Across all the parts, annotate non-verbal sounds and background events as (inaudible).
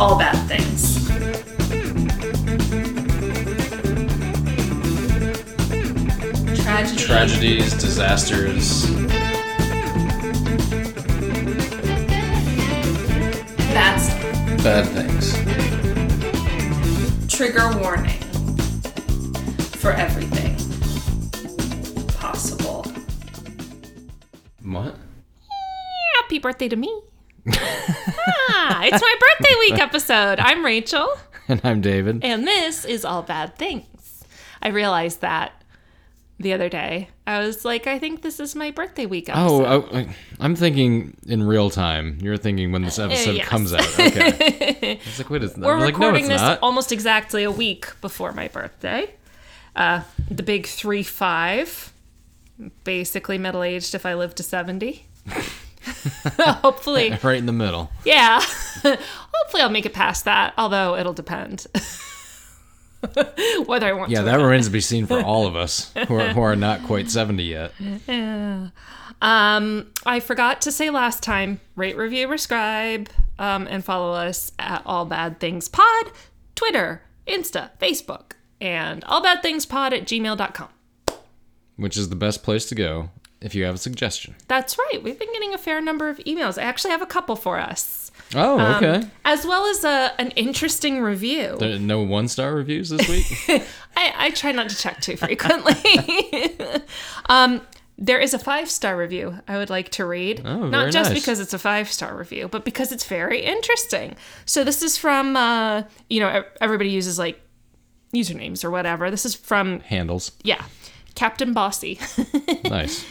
all bad things. Tragedy. Tragedies, disasters. That's Bad things. trigger warning for everything possible. What? Happy birthday to me. (laughs) (laughs) it's my birthday week (laughs) episode. I'm Rachel, And I'm David. and this is All Bad Things. I realized that the other day. I was like, I think this is my birthday week episode. Oh, I, I'm thinking in real time. You're thinking when this episode yes. comes out. (laughs) Okay. It's like, wait, it's We're I'm like, no, recording it's this not. almost exactly a week before my birthday. Uh, the big 3 5. Basically middle aged if I live to 70. (laughs) (laughs) Hopefully. right in the middle. Yeah. (laughs) Hopefully I'll make it past that, although it'll depend. Whether I want Yeah, to. that remains to be seen for all of us who are, who are not quite 70 yet. Yeah. Um, I forgot to say last time rate, review, prescribe, um, and follow us at All Bad Things Pod, Twitter, Insta, Facebook, and All Bad Things Pod at gmail.com. Which is the best place to go if you have a suggestion. That's right. We've been getting a fair number of emails. I actually have a couple for us, Oh, okay. as well as a, an interesting review. There- no one star reviews this week? (laughs) I, I try not to check too frequently. (laughs) um, there is a five star review I would like to read. Oh, Not just nice. because it's a five star review, but because it's very interesting. So this is from, uh, you know, everybody uses like usernames or whatever. This is from, Handles. yeah, Captain Bossy. (laughs) Nice.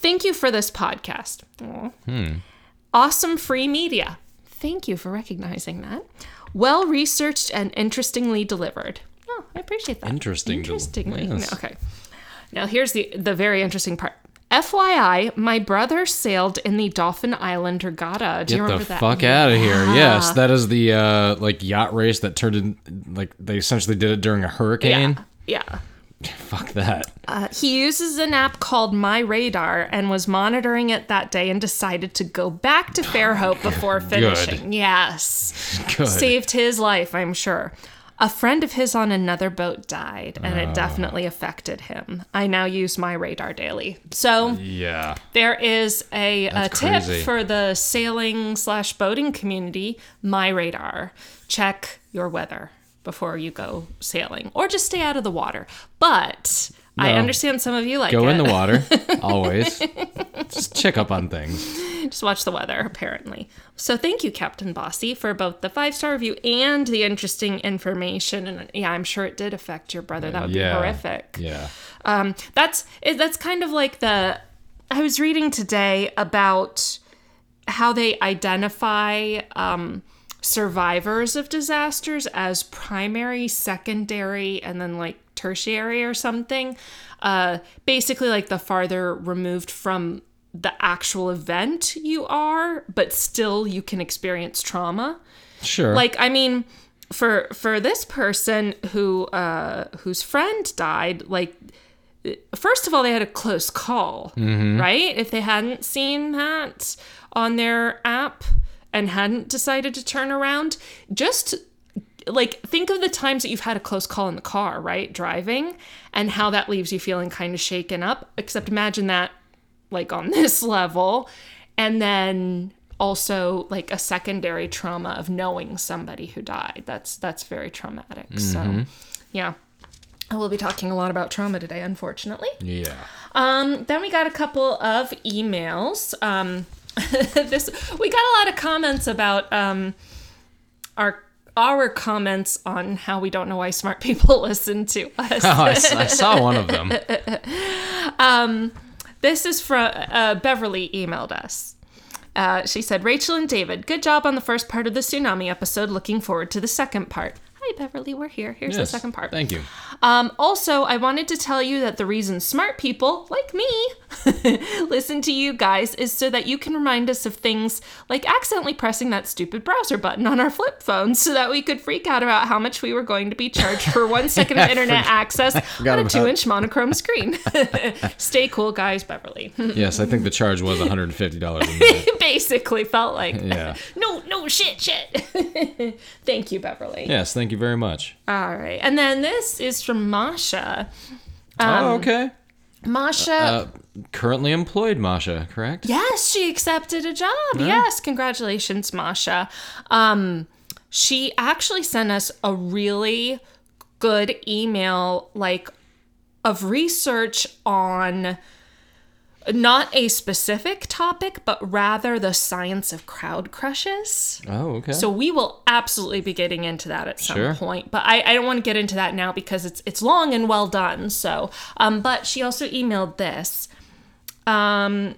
Thank you for this podcast. Hmm. Awesome free media. Thank you for recognizing that. Well researched and interestingly delivered. Oh, I appreciate that. Interesting Interestingly. yes. No, okay. Now here's the the very interesting part. FYI, my brother sailed in the Dauphin Island Regatta. Do you Get remember the that? fuck out of here. Yes, that is the uh like yacht race that turned in like they essentially did it during a hurricane. Yeah. Yeah. (laughs) Fuck that. Uh, he uses an app called My Radar and was monitoring it that day and decided to go back to Fairhope before finishing. Yes. (laughs) Good. Saved his life, I'm sure. A friend of his on another boat died, and Oh. it definitely affected him. I now use my radar daily. So Yeah. there is a, a tip crazy. for the sailing slash boating community. My radar. Check your weather before you go sailing, or just stay out of the water. But I understand some of you like Go it. in the water (laughs) always. Just check up on things. Just watch the weather, apparently. So thank you, Captain Bossy, for both the five star review and the interesting information. And yeah, I'm sure it did affect your brother. That would yeah. be horrific. Yeah. Um, that's it, that's kind of like the. I was reading today about how they identify um, survivors of disasters as primary, secondary, and then like tertiary or something. Uh, basically, like the farther removed from the actual event you are, but still you can experience trauma Sure. like i mean for for this person who uh whose friend died like first of all they had a close call right if they hadn't seen that on their app and hadn't decided to turn around just like think of the times that you've had a close call in the car right? Driving and how that leaves you feeling kind of shaken up except imagine that like on (laughs) this level. And then also like a secondary trauma of knowing somebody who died. That's that's very traumatic. So yeah. I will be talking a lot about trauma today unfortunately. Yeah. um then we got a couple of emails. Um (laughs) this we got a lot of comments about um our our comments on how we don't know why smart people (laughs) listen to us Oh, (laughs) I, I saw one of them. This is from uh, Beverly emailed us. Uh, she said, Rachel and David, good job on the first part of the tsunami episode. Looking forward to the second part. Hi, Beverly. We're here. Here's the second part. Thank you. Um, also, I wanted to tell you that the reason smart people, like me, (laughs) listen to you guys is so that you can remind us of things like accidentally pressing that stupid browser button on our flip phones so that we could freak out about how much we were going to be charged for one (laughs) second of internet access on a two inch monochrome screen. (laughs) Stay cool, guys, Beverly. Yes, I think the charge was $150 a. Basically, felt like Yeah. no, no shit, shit. Thank you, Beverly. Yes, thank you very much. All right. And then this is from Masha. oh, okay. Masha Uh, currently employed, Masha, correct? Yes, she accepted a job. Yes, congratulations, Masha. Um, she actually sent us a really good email, like of research on not a specific topic, but rather the science of crowd crushes. Oh, okay. So we will absolutely be getting into that at some Sure. point, but I, I don't want to get into that now because it's it's long and well done. So, um, but she also emailed this. Um,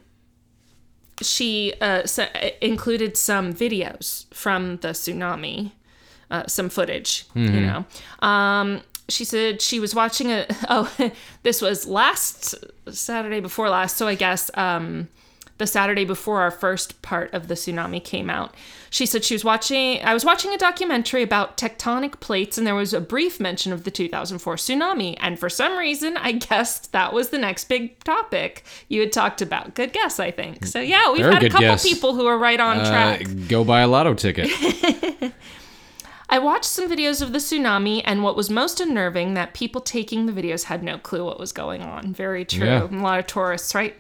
she uh, s- included some videos from the tsunami, uh, some footage, you know. Um, she said she was watching a. (laughs) Oh, this was last Saturday before last, so I guess um, the Saturday before our first part of the tsunami came out. She said she was watching. I was watching a documentary about tectonic plates, and there was a brief mention of the 2004 tsunami. And for some reason, I (laughs) guessed that was the next big topic you had talked about. Good guess, I think. So yeah, we've Very had a couple guess. people who are right on Uh, track. go buy a lotto ticket. (laughs) I watched some videos of the tsunami, and what was most unnerving that people taking the videos had no clue what was going on. Very true. Yeah. A lot of tourists, right?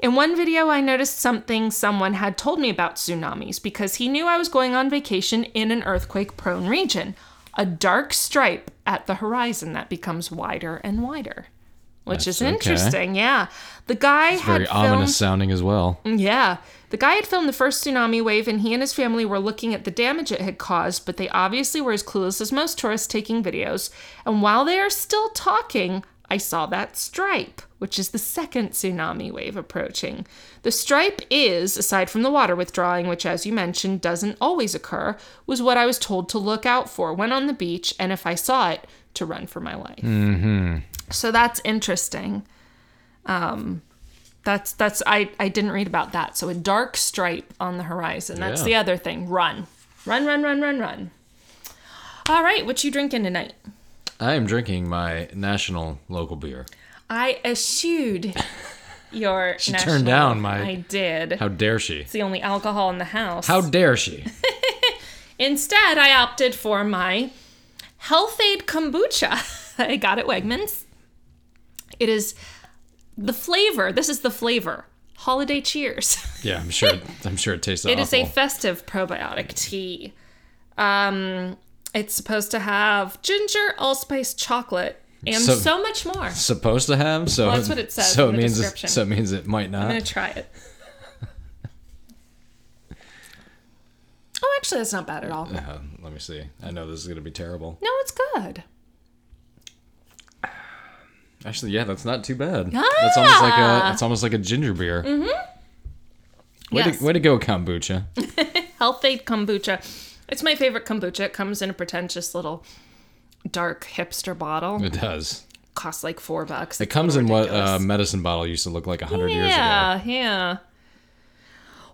In one video, I noticed something someone had told me about tsunamis because he knew I was going on vacation in an earthquake prone region. A dark stripe at the horizon that becomes wider and wider. Which That's is okay. interesting, yeah. The guy had Very filmed, ominous sounding as well. yeah. The guy had filmed the first tsunami wave, and he and his family were looking at the damage it had caused, but they obviously were as clueless as most tourists taking videos. And while they are still talking, I saw that stripe, which is the second tsunami wave approaching. The stripe is, aside from the water withdrawing, which, as you mentioned, doesn't always occur, was what I was told to look out for when on the beach, and if I saw it, to run for my life. Mm-hmm. So that's interesting. That's that's I I didn't read about that. So a dark stripe on the horizon. That's Yeah. the other thing. Run. Run, run, run, run, run. All right, what you drinking tonight? I am drinking my national local beer. I eschewed your (laughs) She national- turned down my- I did. How dare she? it's the only alcohol in the house. How dare she? (laughs) Instead, I opted for my Health-Ade kombucha (laughs) I got at Wegmans. It is the flavor. This is the flavor. Holiday cheers. (laughs) Yeah, I'm sure. I'm sure it tastes It awful. is a festive probiotic tea. Um, it's supposed to have ginger, allspice, chocolate, and so, So- much more. supposed to have. So Well, that's what it says So in it the means. description. It, so it means it might not. I'm gonna try it. (laughs) Oh, actually, that's not bad at all. Uh, let me see. I know this is gonna be terrible. No, it's good. Actually, yeah, that's not too bad. That's almost like a. Ah! It's almost like a ginger beer. Mm-hmm. Way, Yes. to, way to go, kombucha. (laughs) Health-Ade kombucha. It's my favorite kombucha. It comes in a pretentious little dark hipster bottle. It does. Costs like four bucks. It comes in what a ridiculous. medicine bottle used to look like a hundred years ago. Yeah, yeah.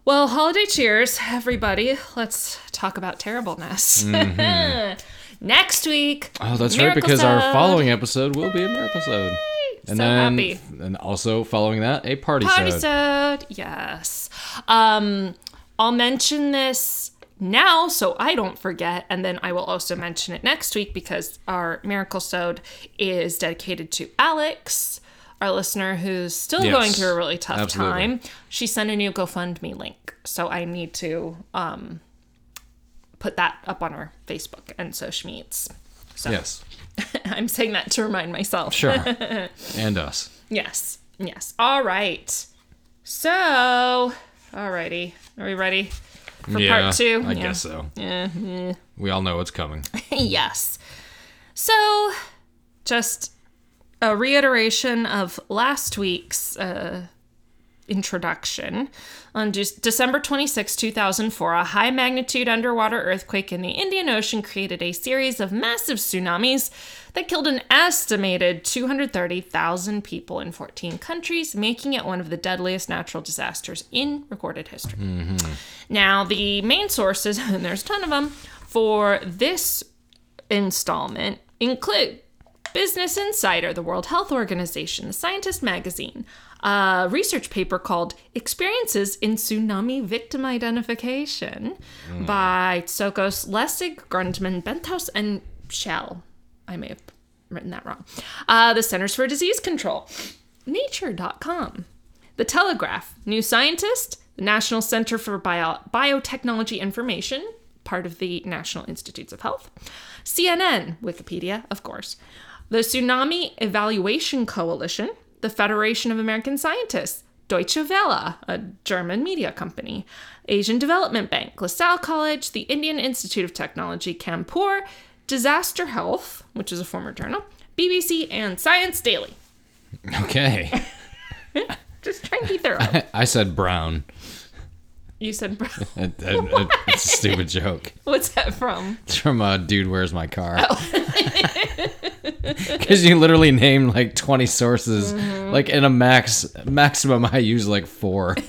Well, holiday cheers, everybody. Let's talk about terribleness. Mm-hmm. (laughs) Next week. Oh, that's right, because our following episode will be a miracle episode. And So then, happy. and also following that, a party, Party sode. Yes. Um, I'll mention this now so I don't forget, and then I will also mention it next week because our miracle sode is dedicated to Alex, our listener who's still Yes, going through a really tough absolutely. time. She sent a new GoFundMe link, so I need to um put that up on our Facebook and social meets. So Yes, (laughs) I'm saying that to remind myself. sure. (laughs) and us. Yes. Yes. All right. So, alrighty. Are we ready for yeah, part two? I Yeah. guess so. Yeah. yeah. We all know what's coming. (laughs) yes. So, just a reiteration of last week's uh, introduction. On De- December 26, 2004, a high magnitude underwater earthquake in the Indian Ocean created a series of massive tsunamis that killed an estimated 230,000 people in 14 countries, making it one of the deadliest natural disasters in recorded history. Mm-hmm. Now, the main sources, (laughs) and there's a ton of them, for this installment include Business Insider, the World Health Organization, the Scientist Magazine, a research paper called Experiences in Tsunami Victim Identification by Tsokos Lessig, Grundmann, Benthaus, and Shell. I may have written that wrong. Uh, the Centers for Disease Control, Nature.com, The Telegraph, New Scientist, the National Center for Bio- Biotechnology Information, part of the National Institutes of Health, CNN, Wikipedia, of course, the Tsunami Evaluation Coalition, the Federation of American Scientists, Deutsche Welle, a German media company, Asian Development Bank, LaSalle College, the Indian Institute of Technology, Kanpur, Disaster Health, which is a former journal, BBC, and Science Daily. Okay. (laughs) Just trying to be thorough. (laughs) I said brown. You said, brown. (laughs) It- it- it- it's a stupid joke. What's that from? It's from uh, Dude, Where's My Car? (laughs) Because you literally named like 20 sources. Mm-hmm. Like in a max maximum, I use like four. (laughs)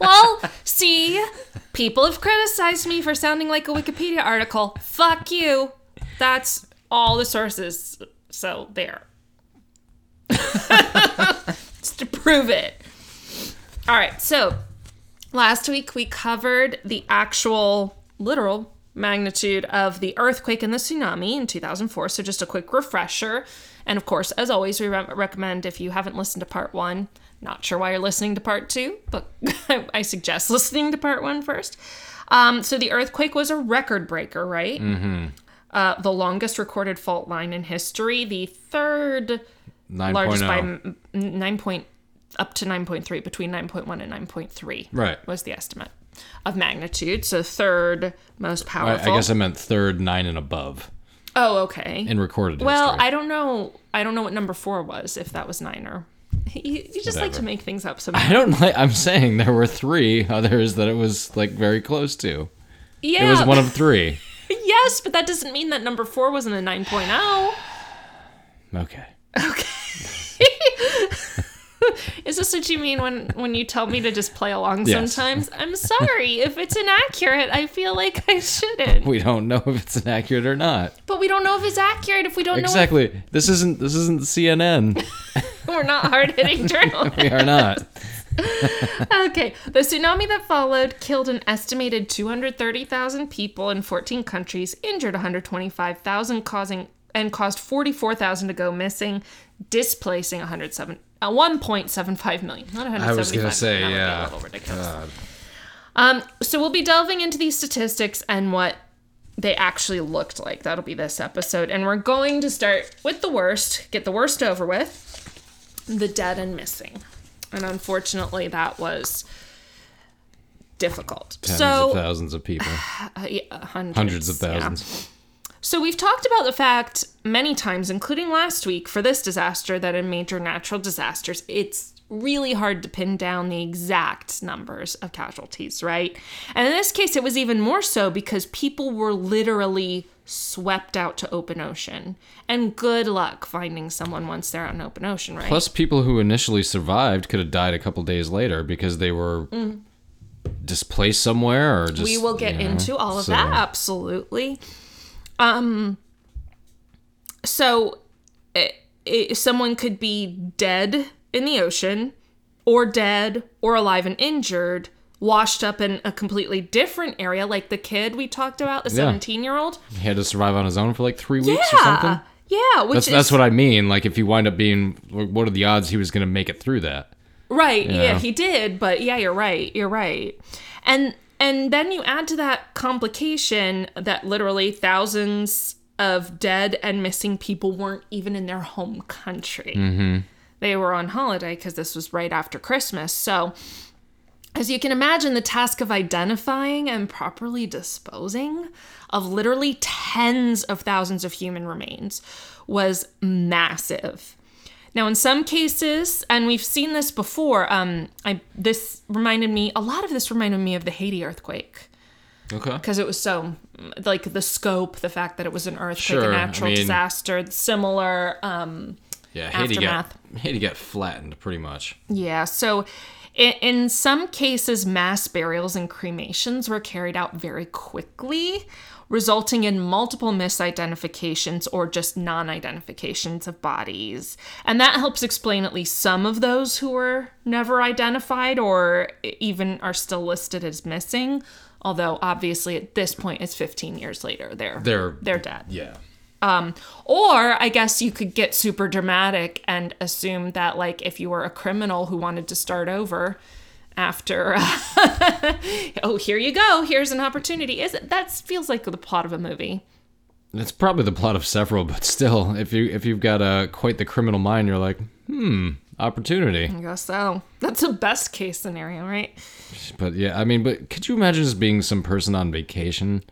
Well, see, people have criticized me for sounding like a Wikipedia article. Fuck you. That's all the sources. So there. (laughs) Just to prove it. All right, so last week we covered the actual literal magnitude of the earthquake and the tsunami in 2004. So just a quick refresher. And of course, as always, we re- recommend if you haven't listened to part one, not sure why you're listening to part two, but (laughs) I suggest listening to part one first. Um, so the earthquake was a record breaker, right? Mm-hmm. Uh, the longest recorded fault line in history, the third 9.0. largest by nine point up to 9.3 between 9.1 and 9.3 Right. was the estimate of magnitude so third most powerful I guess I meant third, nine, and above oh okay in recorded well history. i don't know i don't know what number four was if that was nine or you, you just like to make things up so I don't (laughs) like. I'm saying there were three others that it was like very close to. yeah It was one of three. (laughs) yes but that doesn't mean that number four wasn't a oh. (sighs) okay. Okay. (laughs) (laughs) Is this what you mean when when you tell me to just play along Yes. sometimes? I'm sorry if it's inaccurate. I feel like I shouldn't. We don't know if it's inaccurate or not. But we don't know if it's accurate if we don't know. Exactly. This isn't. This isn't CNN. (laughs) we're not hard hitting (laughs) journalists. We are not. okay, the tsunami that followed killed an estimated 230,000 people in 14 countries, injured 125,000, causing and caused 44,000 to go missing, displacing 107 uh, 1.75 million. Not 175. I was gonna say, that would be yeah. a little ridiculous. Um, so we'll be delving into these statistics and what they actually looked like. That'll be this episode, and we're going to start with the worst. Get the worst over with. The dead and missing, and unfortunately, that was difficult. Tens so of thousands of people. (sighs) uh, yeah, hundreds, Hundreds of yeah. So we've talked about the fact many times, including last week for this disaster, that in major natural disasters, it's really hard to pin down the exact numbers of casualties, right? And in this case, it was even more so because people were literally swept out to open ocean. And good luck finding someone once they're out in open ocean, right? Plus, people who initially survived could have died a couple days later because they were displaced somewhere or just. Mm. we will get you know, into all of so- that absolutely um so i i someone could be dead in the ocean or dead or alive and injured washed up in a completely different area like the kid we talked about the Yeah. 17 year old He had to survive on his own for like three weeks or something. yeah yeah which That's is that's what I mean. Like, if you wind up being, what are the odds he was going to make it through that? Right. Yeah, know? he did, but yeah, you're right. You're right. And and then you add to that complication that literally thousands of dead and missing people weren't even in their home country. Mm-hmm. They were on holiday because this was right after Christmas. So, as you can imagine, the task of identifying and properly disposing of literally tens of thousands of human remains was massive. Now, in some cases, and we've seen this before, um, I this reminded me. A lot of this reminded me of the Haiti earthquake Okay. because it was so like the scope, the fact that it was an earthquake, Sure, a I natural mean- disaster, similar. Um, Yeah, Haiti Aftermath. got Haiti got flattened pretty much. Yeah, so in, in some cases, mass burials and cremations were carried out very quickly, resulting in multiple misidentifications or just non identifications of bodies. And that helps explain at least some of those who were never identified or even are still listed as missing. Although, obviously, at this point, it's 15 years later. They're, They're they're dead. yeah. Um, or I guess you could get super dramatic and assume that, like, if you were a criminal who wanted to start over after, (laughs) oh, here you go, here's an opportunity. Is it? That feels like the plot of a movie. It's probably the plot of several, but still, if you if you've got a quite the criminal mind, you're like, hmm, opportunity. I guess so. That's a best case scenario, right? But yeah, I mean, but could you imagine just being some person on vacation,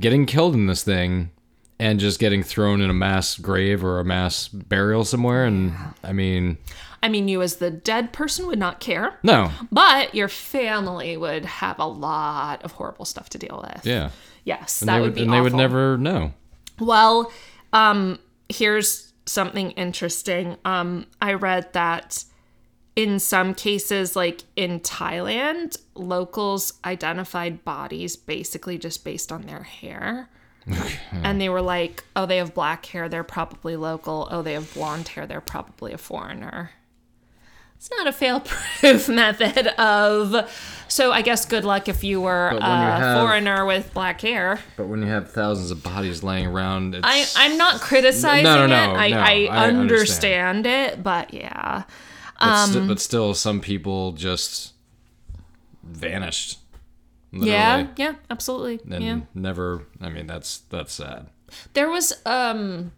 getting killed in this thing, and just getting thrown in a mass grave or a mass burial somewhere? And I mean, I mean, you as the dead person would not care, no, but your family would have a lot of horrible stuff to deal with. yeah, Yes, and that would, would, be and they would never know. Well, um, here's something interesting. Um, I read that in some cases, like in Thailand, locals identified bodies basically just based on their hair. (laughs) and they were like, oh, they have black hair, they're probably local. Oh, they have blonde hair, they're probably a foreigner. It's not a fail proof (laughs) method of. So I guess good luck if you were a foreigner with black hair. But when you have thousands of bodies laying around, it's, I, I'm not criticizing No, no, it. no, I, no, I, I understand. it, but yeah. but, um, sti- but still, some people just vanished. Literally. Yeah, yeah, absolutely. And yeah. never. I mean, that's that's sad. There was um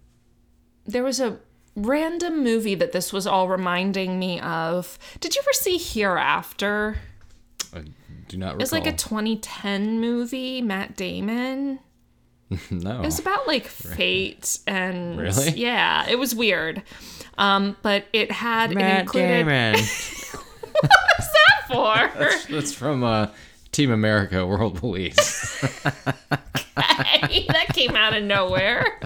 there was a random movie that this was all reminding me of. Did you ever see Hereafter? I do not recall. It's like a 2010 movie, Matt Damon. (laughs) no. It was about like fate and Really? yeah, it was weird. Um, but it had Matt it included (laughs) Damon. what's that for? (laughs) That's from uh, Team America: World Police. that came out of nowhere.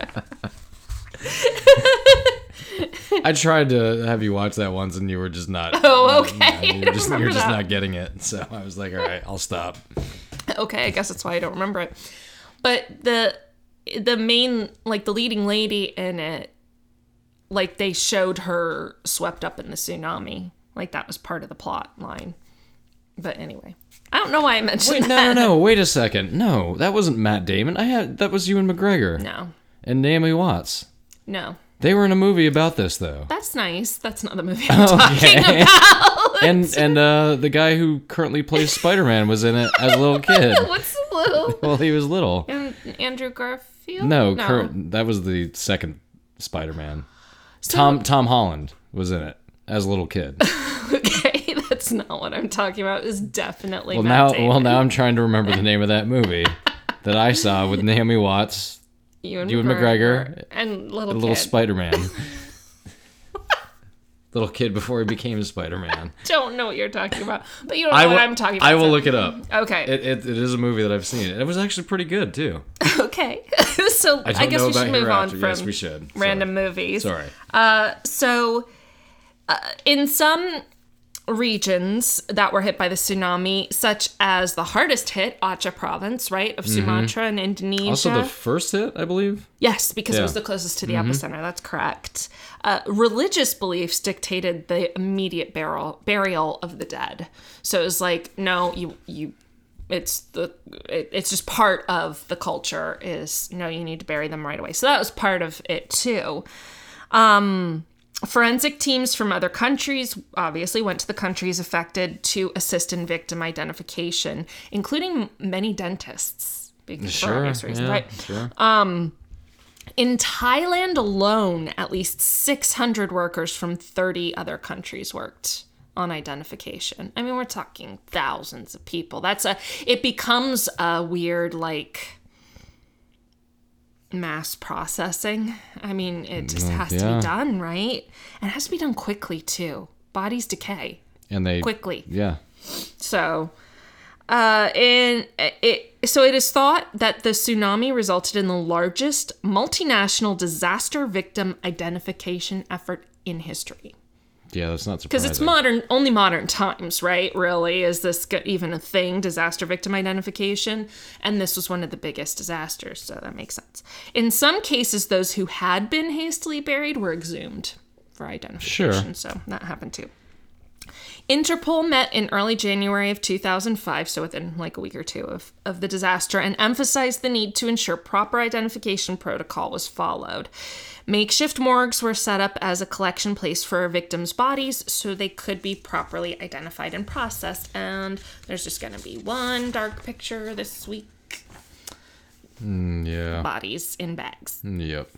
(laughs) I tried to have you watch that once, and you were just not. (laughs) Oh, okay. You're just, (laughs) you were Remember just not getting it. So I was like, all right, I'll stop. Okay, I guess that's why I don't remember it. But the the main like the leading lady in it like they showed her swept up in the tsunami. Like that was part of the plot line. But anyway, I don't know why I mentioned Wait, no, that. no, no. Wait a second. No, that wasn't Matt Damon. I had that was Ewan McGregor No. and Naomi Watts. No. They were in a movie about this though. That's nice. That's not the movie (laughs) I'm talking about. and and uh, the guy who currently plays Spider Man was in it as a little kid. (laughs) What's little (laughs) Well, he was little. and Andrew Garfield? No, Current, that was the second Spider Man. Tom Tom Holland was in it as a little kid. Okay, that's not what I'm talking about. It's definitely Well now Damon. well now I'm trying to remember the name of that movie that I saw with Naomi Watts, Ewan, Ewan McGregor, and little little. Spider Man. (laughs) (laughs) little kid before he became Spider Man. (laughs) don't know what you're talking about, but you don't know I what will, I'm talking about. I will so- look it up. Okay. It, it, it is a movie that I've seen. and It was actually pretty good too. okay. so I, I guess we should move on from Yes, we should. random movies. Sorry. Uh, so, uh, in some regions that were hit by the tsunami, such as the hardest hit, Aceh province, right, of Sumatra in Indonesia. Mm-hmm. Also, the first hit, I believe. Yes, because it was the closest to the epicenter. That's correct. Uh, religious beliefs dictated the immediate burial burial of the dead. So it was like, no, you you, it's the it, it's just part of the culture. Is no, you need to bury them right away. So that was part of it too. Um, forensic teams from other countries obviously went to the countries affected to assist in victim identification, including many dentists. Sure. obvious reasons, yeah, right? Sure. Um, in Thailand alone, at least 600 workers from 30 other countries worked on identification. I mean, we're talking thousands of people. That's a it becomes a weird like mass processing. I mean, it just has to be done, right? And it has to be done quickly too. Bodies decay And they quickly. Yeah. So, uh, in it, so it is thought that the tsunami resulted in the largest multinational disaster victim identification effort in history. Yeah, that's not surprising. Because it's modern, only modern times, right? Really, is this even a thing? Disaster victim identification, and this was one of the biggest disasters, so that makes sense. In some cases, those who had been hastily buried were exhumed for identification, sure. so that happened too. Interpol met in early January of 2005, so within like a week or two of, of the disaster, and emphasized the need to ensure proper identification protocol was followed. Makeshift morgues were set up as a collection place for victims' bodies so they could be properly identified and processed. And there's just going to be one dark picture this week Mm, yeah. bodies in bags. Yep.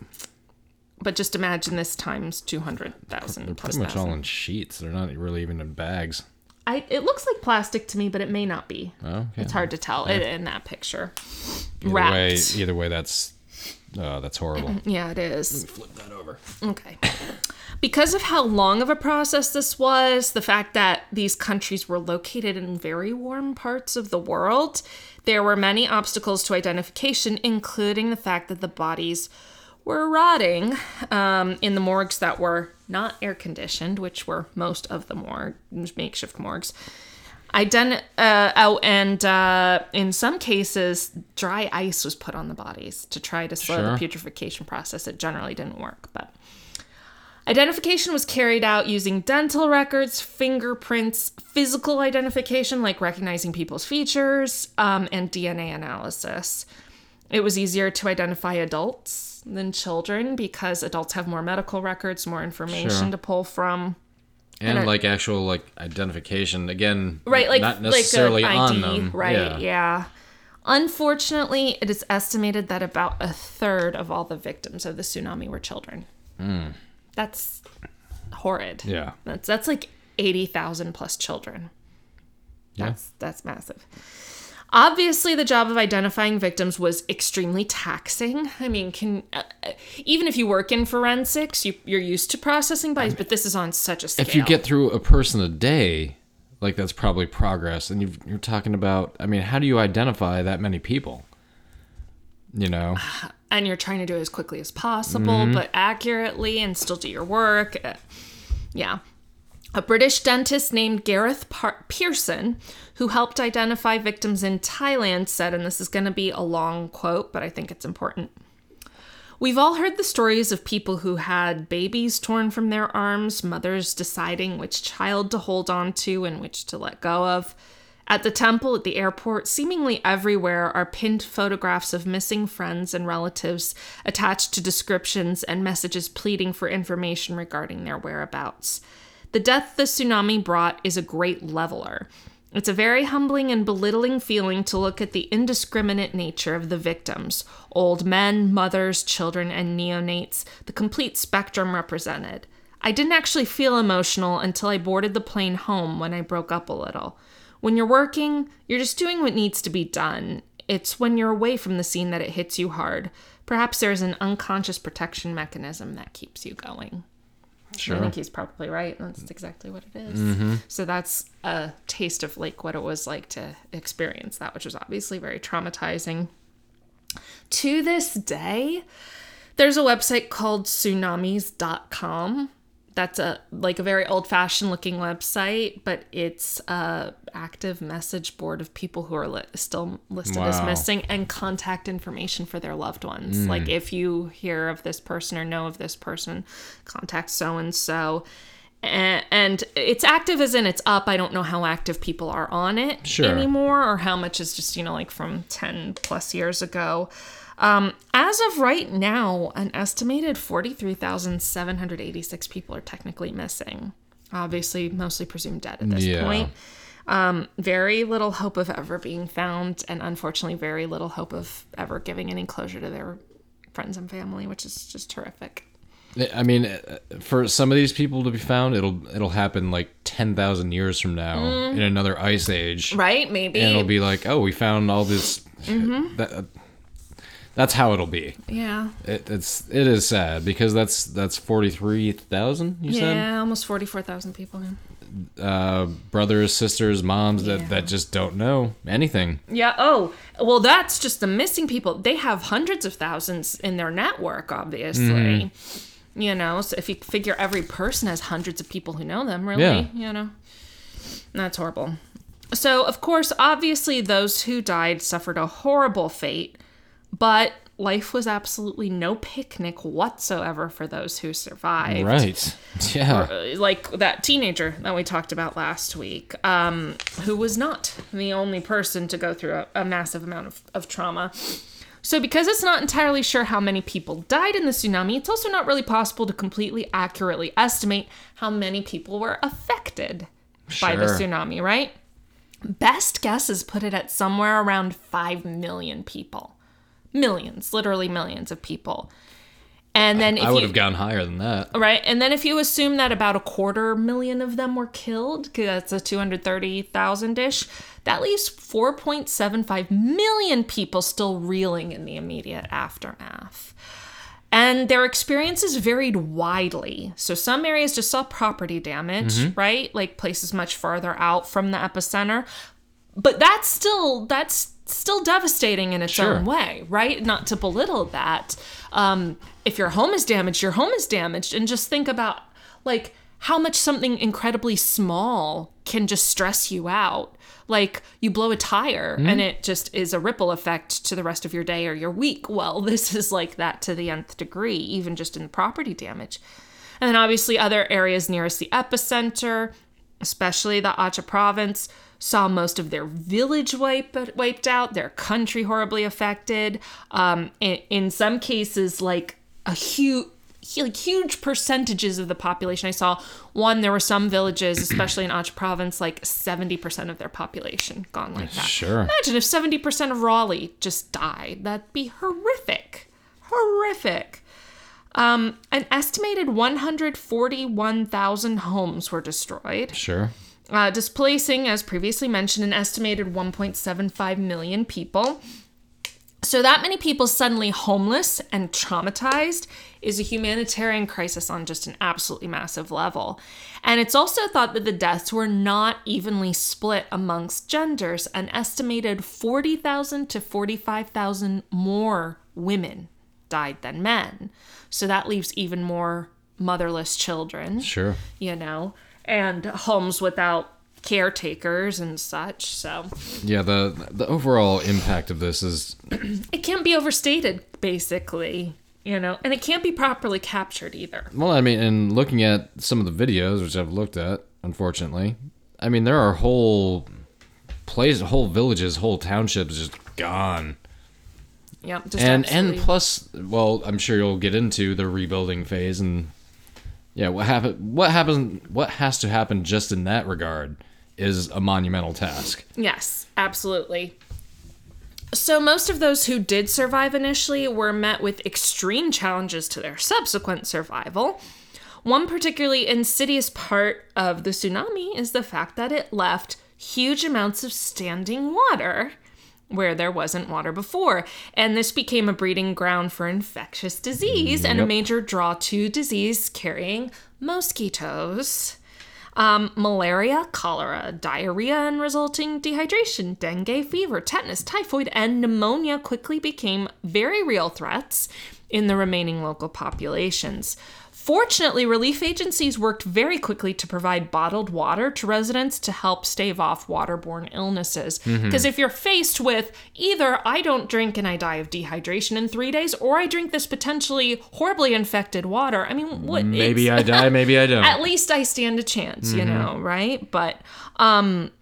But just imagine this times 200,000 plus Pretty much all in sheets. They're not really even in bags. I, it looks like plastic to me, but it may not be. Oh, okay. It's hard to tell it in that picture. Either Wrapped. way, either way, that's uh, that's horrible. (clears throat) Yeah, it is. Flip that over. Okay. Because of how long of a process this was, the fact that these countries were located in very warm parts of the world, there were many obstacles to identification, including the fact that the bodies were rotting um, in the morgues that were not air conditioned, which were most of the morgue makeshift morgues. Ident- uh, oh, and uh, in some cases, dry ice was put on the bodies to try to slow the putrefaction process. It generally didn't work, but identification was carried out using dental records, fingerprints, physical identification like recognizing people's features, um, and DNA analysis. It was easier to identify adults than children because adults have more medical records, more information Sure. to pull from. And like actual like identification again. right like not necessarily like a on them. right Yeah. yeah. unfortunately it is estimated that about a third of all the victims of the tsunami were children hmm. that's horrid. Yeah. that's that's like 80,000 plus children Yeah. that's that's massive Obviously, the job of identifying victims was extremely taxing. I mean, can uh, uh, even if you work in forensics, you, you're used to processing bodies, but this is on such a scale. If you get through a person a day, like that's probably progress. And you've, you're talking about. I mean, how do you identify that many people? You know. (sighs) and you're trying to do it as quickly as possible, Mm-hmm. but accurately and still do your work. Uh, Yeah. A British dentist named Gareth Pearson, who helped identify victims in Thailand, said, and this is going to be a long quote, but I think it's important. We've all heard the stories of people who had babies torn from their arms, mothers deciding which child to hold on to and which to let go of. At the temple, at the airport, seemingly everywhere are pinned photographs of missing friends and relatives attached to descriptions and messages pleading for information regarding their whereabouts. The death the tsunami brought is a great leveler. It's a very humbling and belittling feeling to look at the indiscriminate nature of the victims old men, mothers, children, and neonates, the complete spectrum represented. I didn't actually feel emotional until I boarded the plane home when I broke up a little. When you're working, you're just doing what needs to be done. It's when you're away from the scene that it hits you hard. Perhaps there's an unconscious protection mechanism that keeps you going. I think he's probably right. That's exactly what it is. Mm-hmm. So that's a taste of like what it was like to experience that, which was obviously very traumatizing. To this day, there's a website called tsunamis.com. That's a like a very old-fashioned looking website, but it's a active message board of people who are li- still listed as missing and contact information for their loved ones. Mm. Like if you hear of this person or know of this person, contact so and so. And it's active as in it's up. I don't know how active people are on it Sure. anymore or how much is just, you know, like from 10 plus years ago. Um, as of right now, an estimated 43,786 people are technically missing. Obviously, mostly presumed dead at this Yeah. point. Um, very little hope of ever being found, and unfortunately, very little hope of ever giving any closure to their friends and family, which is just terrific. I mean, uh, for some of these people to be found, it'll it'll happen like ten thousand years from now in another ice age, Right? Maybe. and it'll be like, oh, we found all this. That, uh, that's how it'll be. Yeah. It, it's it is sad because that's that's forty three thousand. You Yeah, almost 44,000 people. yeah. uh, brothers, sisters, moms Yeah. that that just don't know anything. Yeah. Oh, well, that's just the missing people. They have hundreds of thousands in their network, obviously. You know, so if you figure every person has hundreds of people who know them, really, Yeah. you know, that's horrible. So, of course, obviously, those who died suffered a horrible fate, but life was absolutely no picnic whatsoever for those who survived Right? (laughs) Yeah. like that teenager that we talked about last week, um, who was not the only person to go through a, a massive amount of, of trauma. So, because it's not entirely sure how many people died in the tsunami, it's also not really possible to completely accurately estimate how many people were affected by the tsunami, right? Best guesses put it at somewhere around 5 million people. Millions, literally millions of people. And then if I would have gone higher than that. Right. And then if you assume that about a quarter million of them were killed, because that's a 230,000 ish, that leaves 4.75 million people still reeling in the immediate aftermath. And their experiences varied widely. So some areas just saw property damage, mm-hmm. right? Like places much farther out from the epicenter. But that's still that's still devastating in its Sure. own way, right? Not to belittle that. Um, if your home is damaged, your home is damaged, and just think about like how much something incredibly small can just stress you out. Like you blow a tire and it just is a ripple effect to the rest of your day or your week. Well, (laughs) this is like that to the nth degree, even just in property damage. And then obviously other areas nearest the epicenter, especially the Aceh province, saw most of their village wipe, wiped out, their country horribly affected. Um, in, in some cases, like a huge like huge percentages of the population. I saw one, there were some villages, (clears throat) especially in Aceh province, like 70% of their population gone like that. Sure. Imagine if 70% of Raleigh just died. That'd be horrific. Horrific. Um, an estimated 141,000 homes were destroyed, Sure. Uh, displacing, as previously mentioned, an estimated 1.75 million people. So, that many people suddenly homeless and traumatized is a humanitarian crisis on just an absolutely massive level. And it's also thought that the deaths were not evenly split amongst genders. An estimated 40,000 to 45,000 more women died than men. So, that leaves even more motherless children Sure. you know, and homes without caretakers and such. So Yeah. The the overall impact of this is it can't be overstated, basically, you know, and it can't be properly captured either. well. I mean, and looking at some of the videos which I've looked at, unfortunately, I mean there are whole places, whole villages, whole townships just gone. Yeah, just and absolutely. and plus, well, I'm sure you'll get into the rebuilding phase, and yeah, what happen? What happens? What has to happen just in that regard is a monumental task. Yes, absolutely. So, most of those who did survive initially were met with extreme challenges to their subsequent survival. One particularly insidious part of the tsunami is the fact that it left huge amounts of standing water where there wasn't water before. And this became a breeding ground for infectious disease and a major draw to disease carrying mosquitoes. Um, malaria, cholera, diarrhea, and resulting dehydration, dengue fever, tetanus, typhoid, and pneumonia quickly became very real threats in the remaining local populations. Fortunately, relief agencies worked very quickly to provide bottled water to residents to help stave off waterborne illnesses. Because if you're faced with either I don't drink and I die of dehydration in three days, or I drink this potentially horribly infected water, I mean, what? Maybe I die, maybe I don't. (laughs) at least I stand a chance, you know, right? But um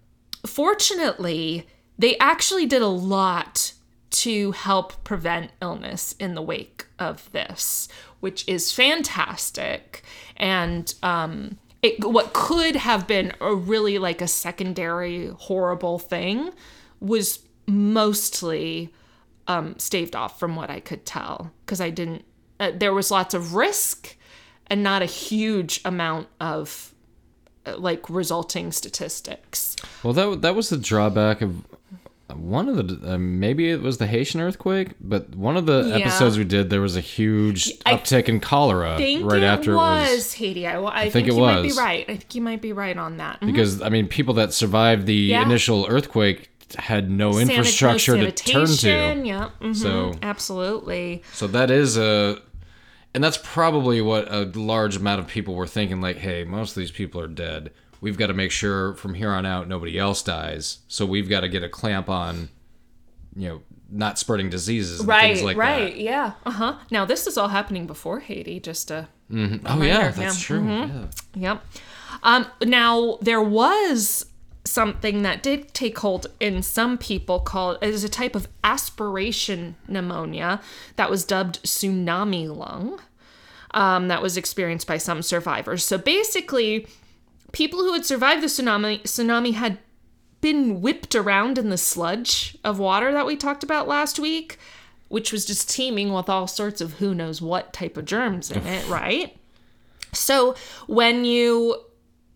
fortunately, they actually did a lot to help prevent illness in the wake of this, which is fantastic. And um it, what could have been a really like a secondary horrible thing was mostly um, staved off from what I could tell because I didn't. Uh, there was lots of risk and not a huge amount of uh, like resulting statistics. Well, that that was the drawback of one of the uh, maybe it was the Haitian earthquake, but one of the Yeah. episodes we did there was a huge I uptick in cholera right it after was, it was Haiti. I, I think think, it you might be was. right. I think you might be right on that. Mhm. because I mean people that survived the Yeah. initial earthquake had no Sanit- no infrastructure to turn to. Yeah. mhm, So- absolutely. So that is a and that's probably what a large amount of people were thinking like, hey, most of these people are dead. We've got to make sure from here on out nobody else dies. So we've got to get a clamp on you know, not spreading diseases and Right. things like right. that. Yeah. Uh huh. Now this is all happening before Haiti. Just to Oh yeah, that's yeah. true. Yeah. Yep. Um, now there was something that did take hold in some people called it is a type of aspiration pneumonia that was dubbed tsunami lung. Um, that was experienced by some survivors. So basically, people who had survived the tsunami tsunami had been whipped around in the sludge of water that we talked about last week, which was just teeming with all sorts of who knows what type of germs in it, right? So when you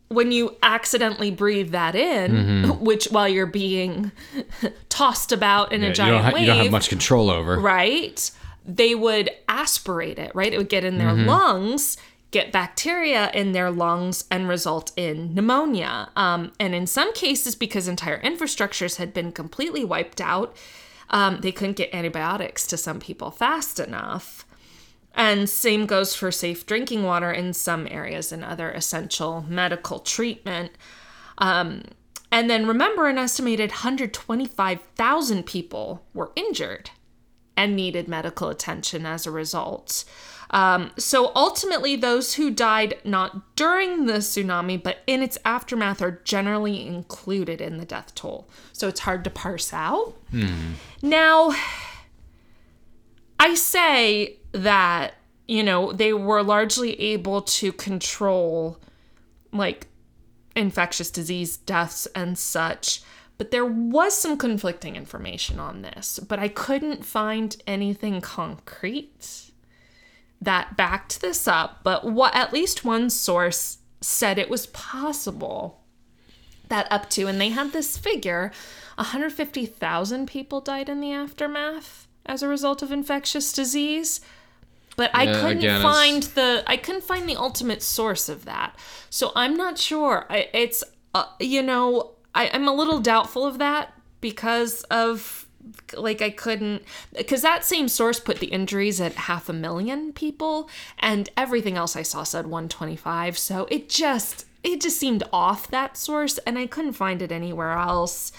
when you accidentally breathe that in, mm-hmm. (laughs) which while you're being (laughs) tossed about in Yeah, a you, giant don't ha- wave, you don't have much control over. right? They would aspirate it, right? It would get in their mm-hmm. lungs, get bacteria in their lungs, and result in pneumonia. Um, and in some cases, because entire infrastructures had been completely wiped out, um, they couldn't get antibiotics to some people fast enough. And same goes for safe drinking water in some areas and other essential medical treatment. Um, and then remember, an estimated 125,000 people were injured and needed medical attention as a result. Um, so ultimately, those who died not during the tsunami but in its aftermath are generally included in the death toll. So it's hard to parse out. Now, I say that, you know, they were largely able to control like infectious disease deaths and such. But there was some conflicting information on this, but I couldn't find anything concrete that backed this up. But what at least one source said it was possible that up to, and they had this figure 150,000 people died in the aftermath as a result of infectious disease. But I couldn't again, it's- find the I couldn't find the ultimate source of that. So I'm not sure. I, it's uh, you know I, I'm a little doubtful of that because of like I couldn't because that same source put the injuries at half a million people and everything else I saw said 125. So it just it just seemed off that source and I couldn't find it anywhere else.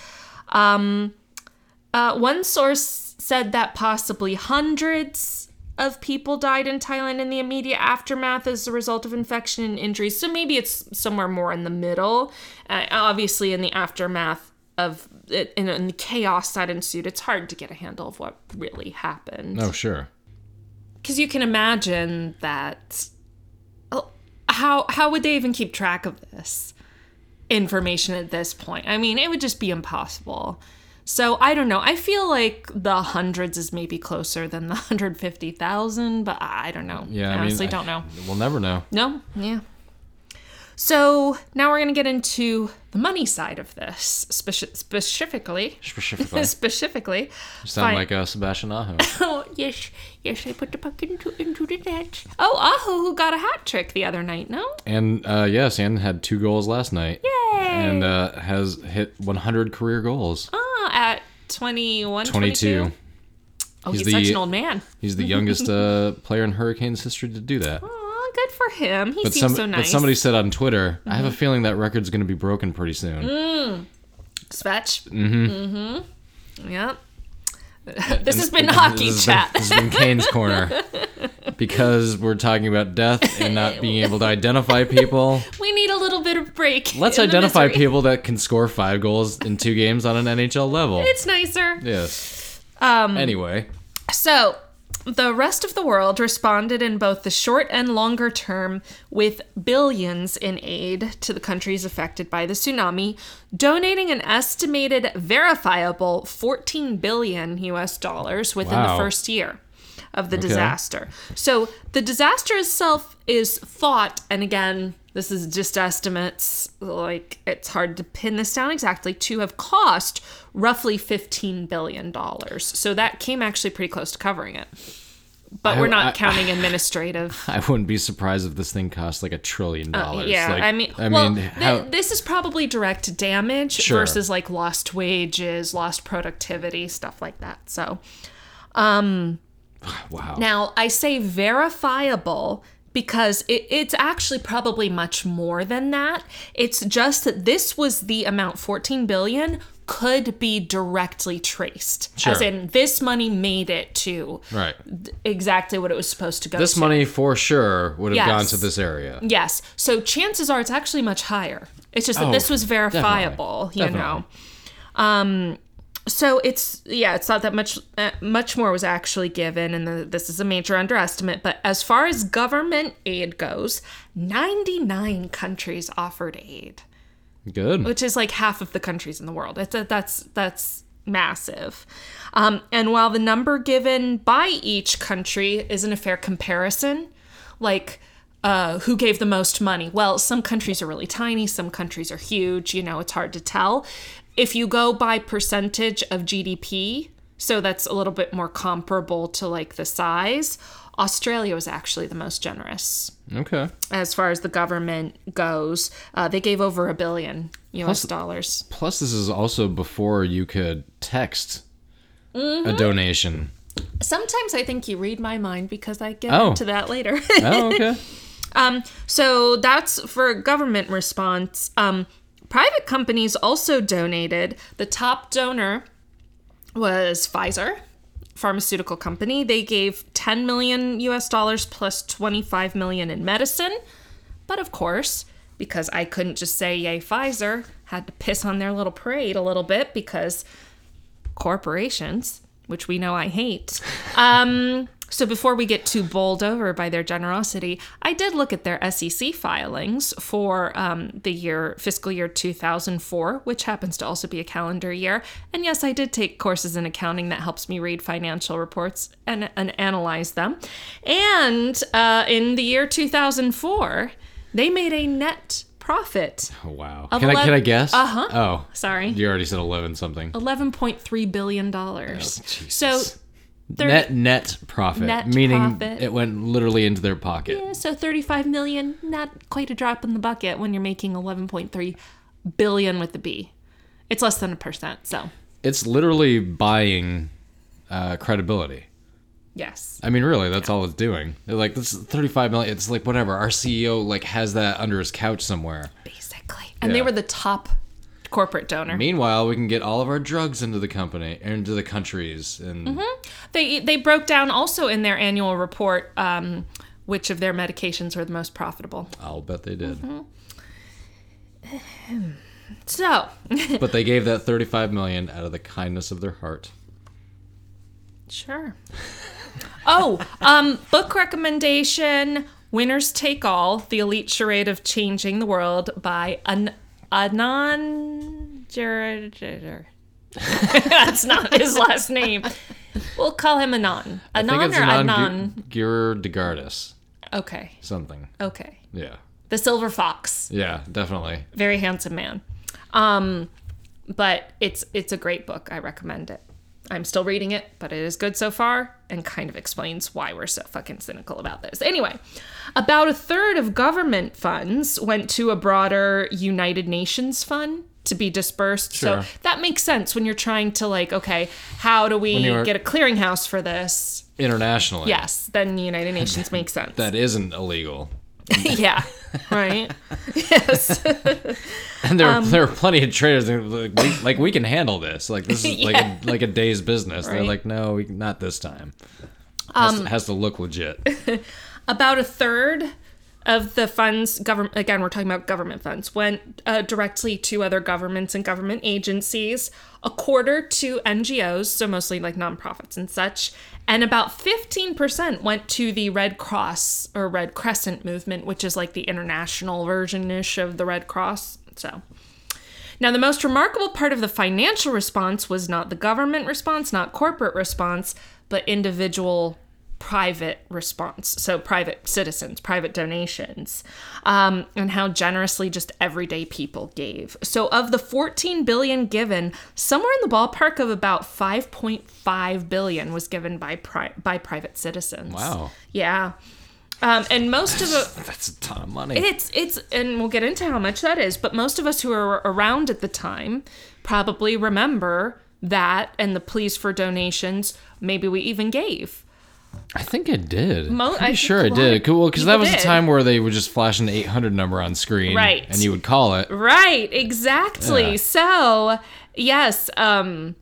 Um, uh, one source said that possibly hundreds of people died in Thailand in the immediate aftermath as a result of infection and injuries. So maybe it's somewhere more in the middle. Uh, obviously, in the aftermath of it, in, in the chaos that ensued, it's hard to get a handle of what really happened. Oh sure. because you can imagine that oh, how how would they even keep track of this information at this point? I mean it would just be impossible. So i don't know. I feel like the hundreds is maybe closer than the (laughs) 150000 but i don't know. Yeah, i I honestly mean, don't know. We'll never know. no yeah. So now we're going to get into the money side of this speci- specifically Specifically, (laughs) specifically you sound like uh, Sebastian Aho. (laughs) Oh, yes, yes, I put the puck into, into the net. Oh, Aho, who got a hat trick the other night, no? and uh, yes, and had two goals last night. Yay! And uh, has hit 100 career goals. Ah, at 21, 22. 22? Oh, he's, He's such an old man. He's the youngest (laughs) uh, player in Hurricanes history to do that. Good for him. He But, seems some, so nice. Mm-hmm. but somebody said on Twitter, I have a feeling that record's going to be broken pretty soon. Svetch. Mm-hmm. Mm-hmm. Yep. (laughs) this has been (laughs) This hockey has chat. Been, this has been Kane's corner (laughs) because we're talking about death and not being able to identify people. we need a little bit of break. Let's identify people that can score five goals in two games on an NHL level. It's nicer. yes. Um, Anyway, So, the rest of the world responded in both the short and longer term with billions in aid to the countries affected by the tsunami, donating an estimated verifiable 14 billion US dollars within Wow. the first year. of the disaster. So the disaster itself is thought, and again, this is just estimates, like it's hard to pin this down exactly, to have cost roughly $15 billion. So that came actually pretty close to covering it. But I- we're not I- counting (laughs) administrative. I wouldn't be surprised if this thing costs like a trillion dollars. Uh, Yeah, Like, I mean, I well, mean, th- this is probably direct damage Sure. versus like lost wages, lost productivity, stuff like that. So um, (sighs) wow. now I say verifiable because it, it's actually probably much more than that. It's just that this was the amount, 14 billion could be directly traced. As in this money made it to right. exactly what it was supposed to go This to. money for sure would have gone to this area. Yes. So chances are it's actually much higher. It's just that Oh, this was verifiable, you Definitely. know. Um so it's yeah, it's not that much uh, much more was actually given and the, this is a major underestimate, but as far as government aid goes, 99 countries offered aid, Good. which is like half of the countries in the world. It's a, that's that's massive. Um, and while the number given by each country isn't a fair comparison, like uh, who gave the most money? Well, some countries are really tiny, some countries are huge. You know, it's hard to tell. If you go by percentage of GDP, so that's a little bit more comparable to like the size. Australia was actually the most generous Okay. as far as the government goes. Uh, they gave over a billion US dollars. Plus, this is also before you could text Mm-hmm. a donation. Sometimes I think you read my mind because I get Oh. into that later. (laughs) Oh, okay. (laughs) um, so that's for government response. Um, private companies also donated. The top donor was Pfizer, pharmaceutical company. They gave 10 million US dollars plus 25 million in medicine. But of course, because I couldn't just say yay Pfizer, had to piss on their little parade a little bit because corporations, which we know I hate. (laughs) Um, so before we get too bowled over by their generosity, I did look at their SEC filings for um, the year fiscal year 2004, which happens to also be a calendar year. And yes, I did take courses in accounting that helps me read financial reports and, and analyze them. And uh, in the year 2004, they made a net profit. Oh, wow. Can I can I guess? Uh-huh. Oh, Sorry. you already said eleven something. Eleven point three billion dollars. Jesus. so, 30, net net profit, Net meaning profit. it went literally into their pocket. yeah, so thirty-five million, not quite a drop in the bucket when you're making eleven point three billion with the B. It's less than a percent. So, It's literally buying uh, credibility. yes, I mean, really, that's all it's doing. They're like, this is 35 million. It's like whatever. Our CEO like has that under his couch somewhere. basically. And they were the top corporate donor. Meanwhile, we can get all of our drugs into the company, into the countries, and Mm-hmm. They they broke down also in their annual report um, which of their medications were the most profitable. I'll bet they did. Mm-hmm. (sighs) So, (laughs) but they gave that 35 million out of the kindness of their heart. Sure. (laughs) Oh, um, book recommendation: "Winners Take All: The Elite Charade of Changing the World" by An- Anon. Ger- ger- That's not his last name. We'll call him Anon. Anon or Anon Anon? Gerdegardis. Okay. Something. Okay. Yeah. The Silver Fox. Yeah, definitely. Very handsome man. Um, but it's it's a great book. I recommend it. I'm still reading it, but it is good so far and kind of explains why we're so fucking cynical about this. Anyway, about a third of government funds went to a broader United Nations fund to be dispersed. Sure. So that makes sense when you're trying to like, okay, how do we get a clearinghouse for this? Internationally. Yes, then the United Nations makes sense. (laughs) That isn't illegal. (laughs) yeah. Right. yes. (laughs) And there, Um, there are plenty of traders that like we, like we can handle this. Like this is like a, like a day's business. They're like, no, we, not this time. Has, Um, to, has to look legit. About a third of the funds government again we're talking about government funds went uh, directly to other governments and government agencies a quarter to ngos so mostly like nonprofits and such and about 15% went to the red cross or red crescent movement which is like the international version-ish of the red cross so. Now, the most remarkable part of the financial response was not the government response, not corporate response, but individual private response. So, private citizens, private donations, um, and how generously just everyday people gave. So, of the 14 billion given, somewhere in the ballpark of about 5.5 billion was given by pri- by private citizens. Wow. Yeah. Um, and most of it, (laughs) That's a ton of money. it's it's and we'll get into how much that is but most of us who are around at the time probably remember that and the pleas for donations maybe we even gave I think it did. Mo- Pretty I sure it did. Cool. Because that was did. the time where they would just flash an 800 number on screen. Right. And you would call it. right exactly Yeah. so yes um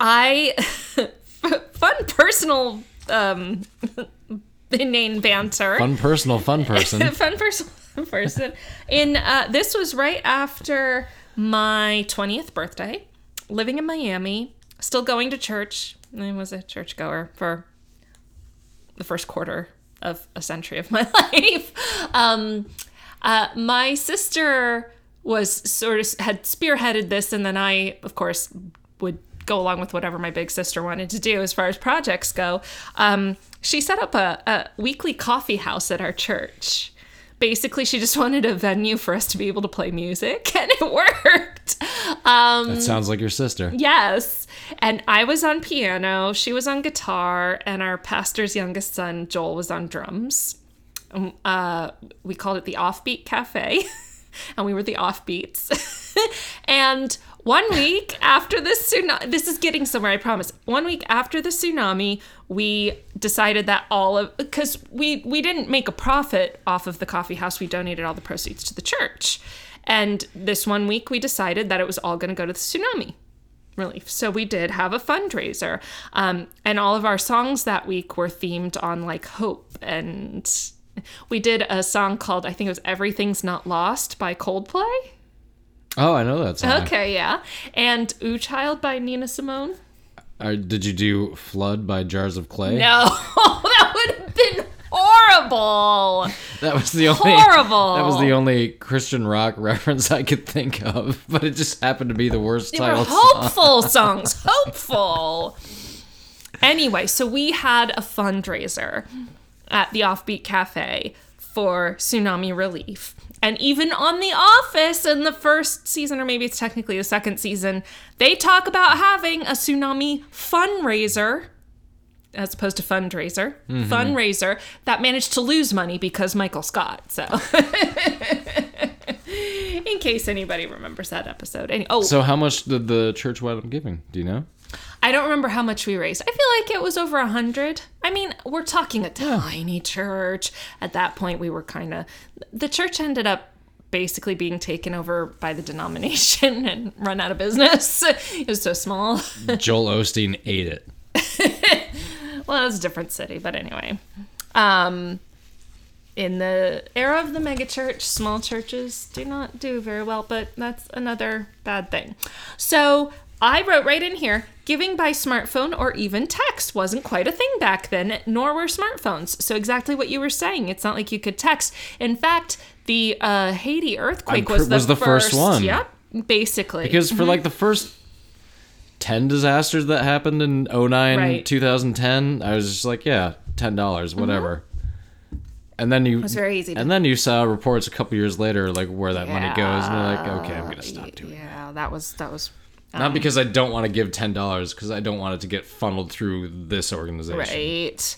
i (laughs) fun personal um (laughs) inane banter Fun personal, fun (laughs) person. fun person person in uh, this was right after my 20th birthday living in miami still going to church i was a churchgoer for the first quarter of a century of (laughs) my life um, uh, my sister was sort of had spearheaded this and then i of course would go along with whatever my big sister wanted to do as far as projects go um, she set up a, a weekly coffee house at our church basically she just (laughs) wanted a venue for us to be able to play music (laughs) and it worked um, that sounds like your sister. Yes. And I was on piano, she was on guitar, and our pastor's youngest son, Joel, was on drums. Um, uh, we called it the Offbeat Cafe, (laughs) and we were the Offbeats. (laughs) and one week after the tsunami, this is getting somewhere, I promise. One week after the tsunami, we decided that all of because we we didn't make a profit off of the coffee house, we donated all the proceeds to the church. And this one week, we decided that it was all going to go to the tsunami relief. So we did have a fundraiser. Um, and all of our songs that week were themed on like hope. And we did a song called, I think it was Everything's Not Lost by Coldplay. Oh, I know that song. Okay, yeah. And Ooh Child by Nina Simone. Uh, did you do Flood by Jars of Clay? No, (laughs) that would have been horrible. That was the only Horrible. That was the only Christian rock (laughs) reference I could think of, but it just happened to be the worst They were title. song. hopeful (laughs) songs. Hopeful. Anyway, so we had a fundraiser at the Offbeat Cafe for tsunami relief. And even on The Office in the first season, or maybe it's technically the second season, they talk about having a tsunami fundraiser as opposed to fundraiser, mm-hmm. fundraiser that managed to lose money because Michael Scott. So, (laughs) in case anybody remembers that episode. Any, oh, So how much did the church wind up giving? Do you know? I don't remember how much we raised. I feel like it was over a hundred. I mean, we're talking a tiny church. At that point, we were kind of. The church ended up basically being taken over by the denomination (laughs) and run out of business. (laughs) It was so small. Joel Osteen ate it. Well, it was a different city, but anyway. Um, in the era of the megachurch, small churches do not do very well, but that's another bad thing. So I wrote right in here giving by smartphone or even text wasn't quite a thing back then, nor were smartphones. So, exactly what you were saying. It's not like you could text. In fact, the uh, Haiti earthquake was the, was the first one. Yep, basically. Because for like the first 10 disasters that happened in 09, Right. 2010, I was just like, yeah, $10, whatever. And then you was very easy to- And then you saw reports a couple years later like where that money goes and you're like, okay, I'm going to stop doing it. yeah, that was that was Not because I don't want to give $10 because I don't want it to get funneled through this organization. Right.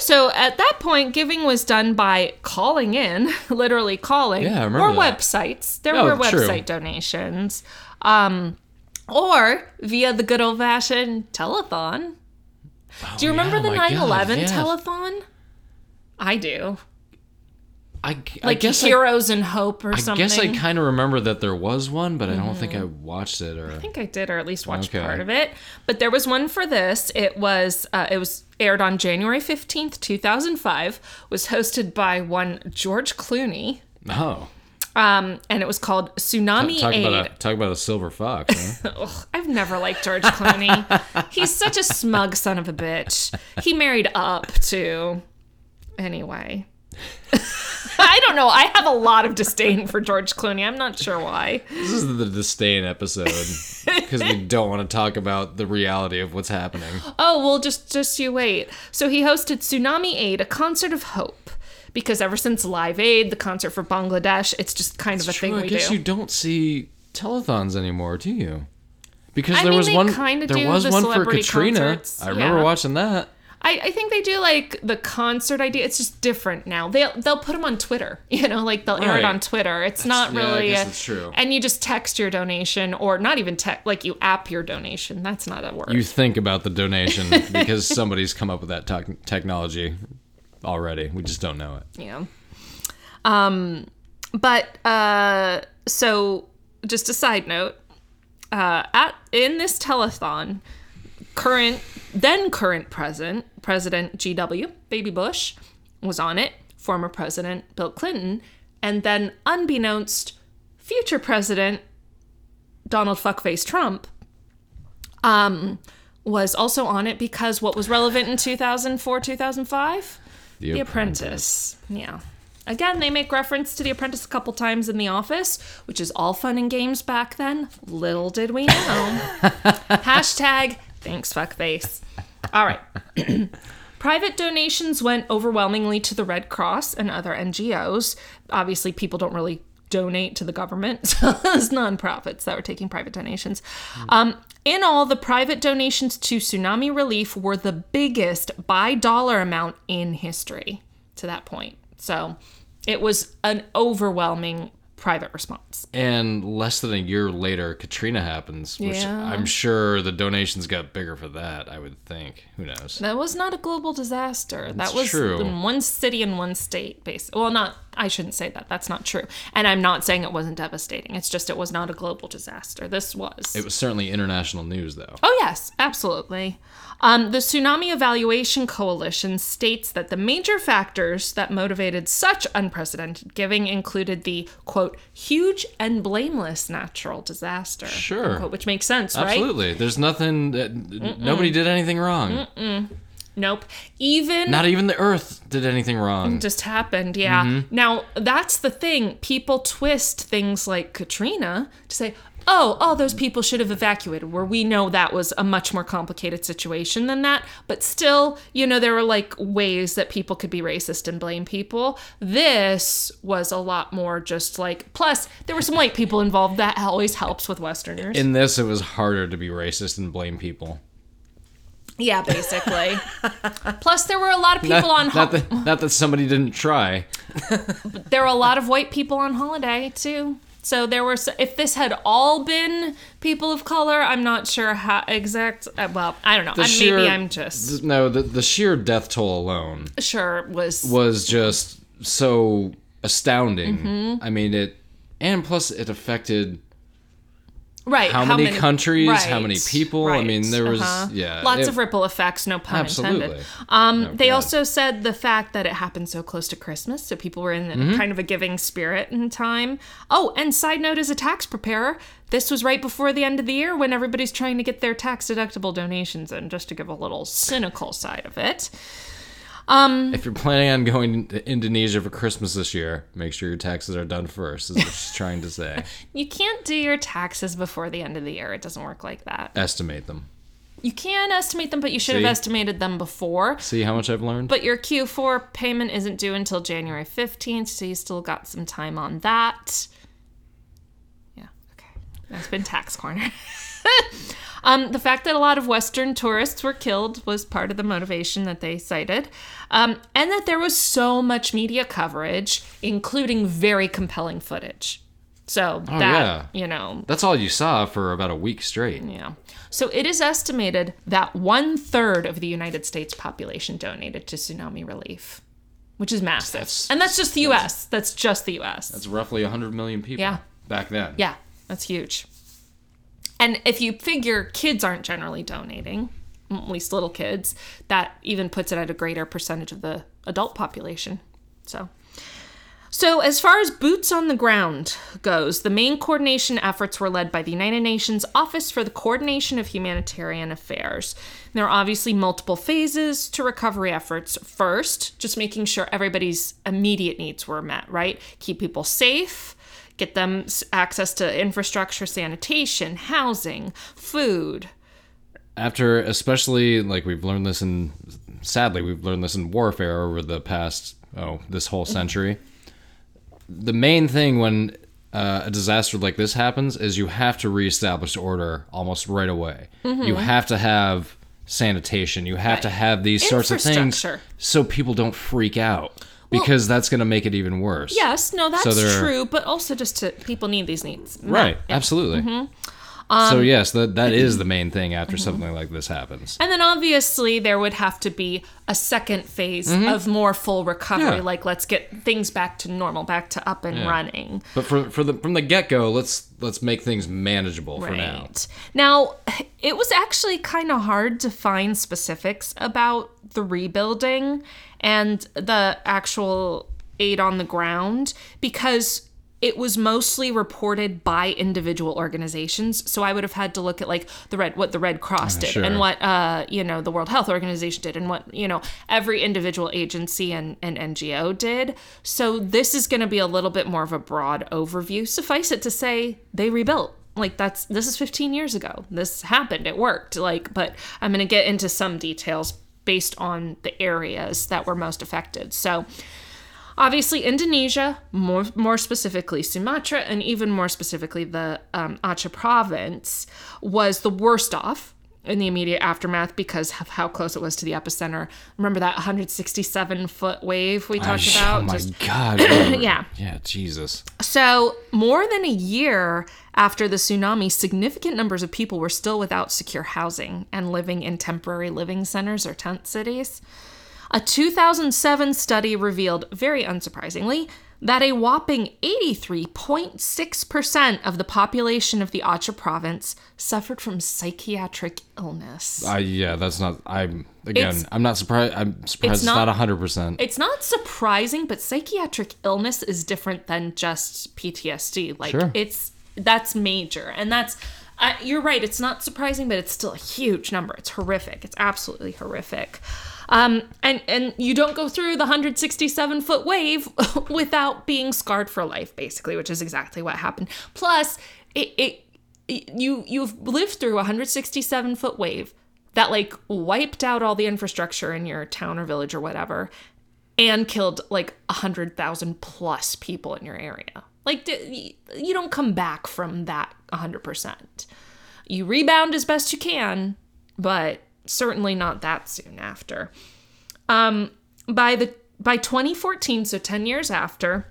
So at that point, giving was done by calling in, (laughs) literally calling, Yeah, I or remember that. websites. There Oh, were true. website donations, um, or via the good old fashioned telethon. do you remember yeah, the my 9 God, 11 yeah. telethon? I do. I, I Like guess I, Heroes and Hope or I something. I guess I kind of remember that there was one, but I don't think I watched it or I think I did, or at least watched Okay. part of it. But there was one for this. It was uh, it was aired on January fifteenth, two thousand five. Was hosted by one George Clooney, Oh. Um, and it was called Tsunami Talk Aid. about a talk about a silver fox. Huh? (laughs) Ugh, I've never liked George Clooney. He's such a smug son of a bitch. He married up too. Anyway. I don't know. I have a lot of disdain for George Clooney. I'm not sure why. This is the disdain episode because we don't want to talk about the reality of what's happening. Oh, well, just just you wait. So he hosted Tsunami Aid, a concert of hope. Because ever since Live Aid, the concert for Bangladesh, it's just kind of a thing True, I guess do. you don't see telethons anymore, do you? Because I there mean, was one. There was the one for Katrina. concerts, I remember yeah. watching that. I, I think they do like the concert idea. It's just different now. They'll they'll put them on Twitter. (laughs) You know, like they'll air it on Twitter. It's not yeah, I really. a- that's true. And you just text your donation, or not even text, like you app your donation. That's not a word. You think about the donation because (laughs) somebody's come up with that tech technology already. We just don't know it. Yeah. Um, but uh, so just a side note, uh, at in this telethon, current then current president President G.W. Baby Bush was on it. Former President Bill Clinton, and then unbeknownst, future President Donald Fuckface Trump, um, was also on it because what was relevant in 2004 2005 the Apprentice. Yeah. Again, they make reference to The Apprentice a couple times in The Office, which is all fun and games back then. Little did we know. (laughs) Hashtag thanks, fuckface. All right. (clears throat) Private donations went overwhelmingly to the Red Cross and other NGOs. Obviously, people don't really donate to the government, (laughs) so it's nonprofits that were taking private donations. Um, in all, the private donations to tsunami relief were the biggest by dollar amount in history to that point. So it was an overwhelming private response. And less than a year later, Katrina happens, which Yeah. I'm sure the donations got bigger for that. I would think. Who knows? That was not a global disaster. That's that was true. in one city and one state, basically. Well, not. I shouldn't say that. That's not true. And I'm not saying it wasn't devastating. It's just it was not a global disaster. This was. It was certainly international news, though. Oh, yes, absolutely. Um, the Tsunami Evaluation Coalition states that the major factors that motivated such unprecedented giving included the, quote, huge and blameless natural disaster. Sure. unquote, which makes sense, right? Absolutely. There's nothing. That, nobody did anything wrong. Nope. Even Not even the Earth did anything wrong. just happened, yeah. Mm-hmm. Now, that's the thing. People twist things like Katrina to say, oh, all those people should have evacuated, where we know that was a much more complicated situation than that. But still, you know, there were like ways that people could be racist and blame people. This was a lot more just like, plus, there were some white people involved. That always helps with Westerners. In this, it was harder to be racist and blame people. yeah, basically. plus, there were a lot of people on Not that, not that somebody didn't try. there were a lot of white people on holiday too. So there were, if this had all been people of color, I'm not sure how exact. uh, Well, I don't know. Uh, sheer- Maybe I'm just No, the, the sheer death toll alone sure was. was just so astounding. Mm-hmm. I mean, it. And plus, it affected right. how many countries, how many right, people? I mean, there was- uh-huh. yeah, lots it- of ripple effects. No pun intended. Absolutely. Um, No, they God. also said the fact that it happened so close to Christmas, so people were in Mm-hmm. kind of a giving spirit in time. Oh, and side note, as a tax preparer, this was right before the end of the year when everybody's trying to get their tax deductible donations in, just to give a little cynical side of it. Um, if you're planning on going to Indonesia for Christmas this year, make sure your taxes are done first. Is what she's trying to say. (laughs) You can't do your taxes before the end of the year. It doesn't work like that. Estimate them. You can estimate them, but you should See? have estimated them before. See how much I've learned. But your Q4 payment isn't due until January 15th, so you still got some time on that. Yeah, okay. That's been tax corner. (laughs) um, the fact that a lot of Western tourists were killed was part of the motivation that they cited. Um, and that there was so much media coverage, including very compelling footage. So that, Oh, yeah. you know, That's all you saw for about a week straight. yeah. So it is estimated that one third of the United States population donated to tsunami relief, which is massive. That's- and that's just the US. That's just the US. That's roughly 100 million people Yeah. back then. yeah, that's huge. And if you figure kids aren't generally donating, at least little kids, that even puts it at a greater percentage of the adult population. So. So, as far as boots on the ground goes, the main coordination efforts were led by the United Nations Office for the Coordination of Humanitarian Affairs. There are obviously multiple phases to recovery efforts. First, just making sure everybody's immediate needs were met, right? Keep people safe, get them access to infrastructure, sanitation, housing, food. After, especially like we've learned this in, sadly, we've learned this in warfare over the past, oh, this whole century. the main thing when uh, a disaster like this happens is you have to reestablish order almost right away. You have to have sanitation. You have to have these sorts of things so people don't freak out because that's going to make it even worse. Yes, no, that's So true, but also just to people need these needs. Right. Absolutely. Mm-hmm. So Um, yes, that that is the (clears throat) main thing after something like this happens. And then obviously there would have to be a second phase of more full recovery, Mm-hmm. Yeah. like let's get things back to normal, back to up and running. But for for the from the get go, let's let's make things manageable for now. Now, (sighs) it was actually kind of hard to find specifics about the rebuilding and the actual aid on the ground because it was mostly reported by individual organizations. So I would have had to look at like the red what the Red Cross did sure. and what uh you know the World Health Organization did and what you know every individual agency and, and NGO did. So this is going to be a little bit more of a broad overview. Suffice it to say they rebuilt like that's this is 15 years ago this happened it worked like but i'm going to get into some details based on the areas that were most affected so obviously indonesia more more specifically sumatra and even more specifically the um, aceh province was the worst off in the immediate aftermath because of how close it was to the epicenter remember that 167 foot wave we talked oh about my Just- god. (coughs) yeah Yeah, Jesus. so, more than a year after the tsunami, significant numbers of people were still without secure housing and living in temporary living centers or tent cities. A 2007 study revealed, very unsurprisingly, that a whopping 83.6% of the population of the Aceh province suffered from psychiatric illness. I yeah, that's not. I'm again. It's- I'm not surprised. I'm surprised it's, not- not hundred percent. It's not surprising, but psychiatric illness is different than just PTSD. Like Sure. it's that's major, and that's uh, you're right. It's not surprising, but it's still a huge number. It's horrific. It's absolutely horrific. Um, and and you don't go through the 167 foot wave (laughs) without being scarred for life, basically, which is exactly what happened. Plus, it, it you you've lived through a 167 foot wave that like wiped out all the infrastructure in your town or village or whatever and killed like a hundred thousand plus people in your area like you don't come back from that hundred percent you rebound as best you can but certainly not that soon after um by the by 2014 so 10 years after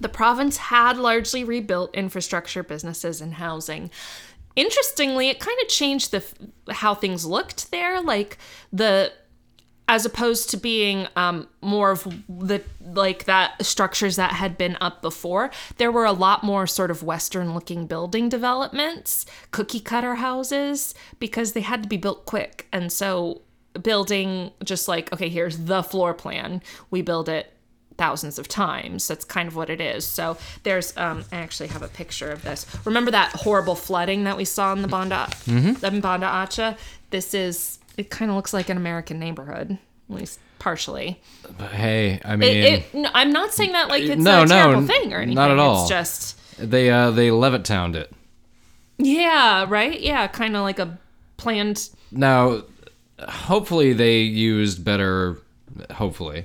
the province had largely rebuilt infrastructure, businesses, and housing. Interestingly, it kind of changed the how things looked there. Like the as opposed to being um, more of the like that structures that had been up before, there were a lot more sort of Western looking building developments, cookie cutter houses, because they had to be built quick. And so building just like, okay, here's the floor plan, we build it thousands of times. That's kind of what it is. So there's, um, I actually have a picture of this. Remember that horrible flooding that we saw in the Banda, in Banda Aceh? This is, it kind of looks like an American neighborhood, at least partially. But hey, I mean, It, it, no, I'm not saying that like it's No, a terrible thing or anything. not at all. It's just, they uh they Levittowned it. yeah, right? Yeah, kind of like a planned. Now, hopefully they used better. Hopefully,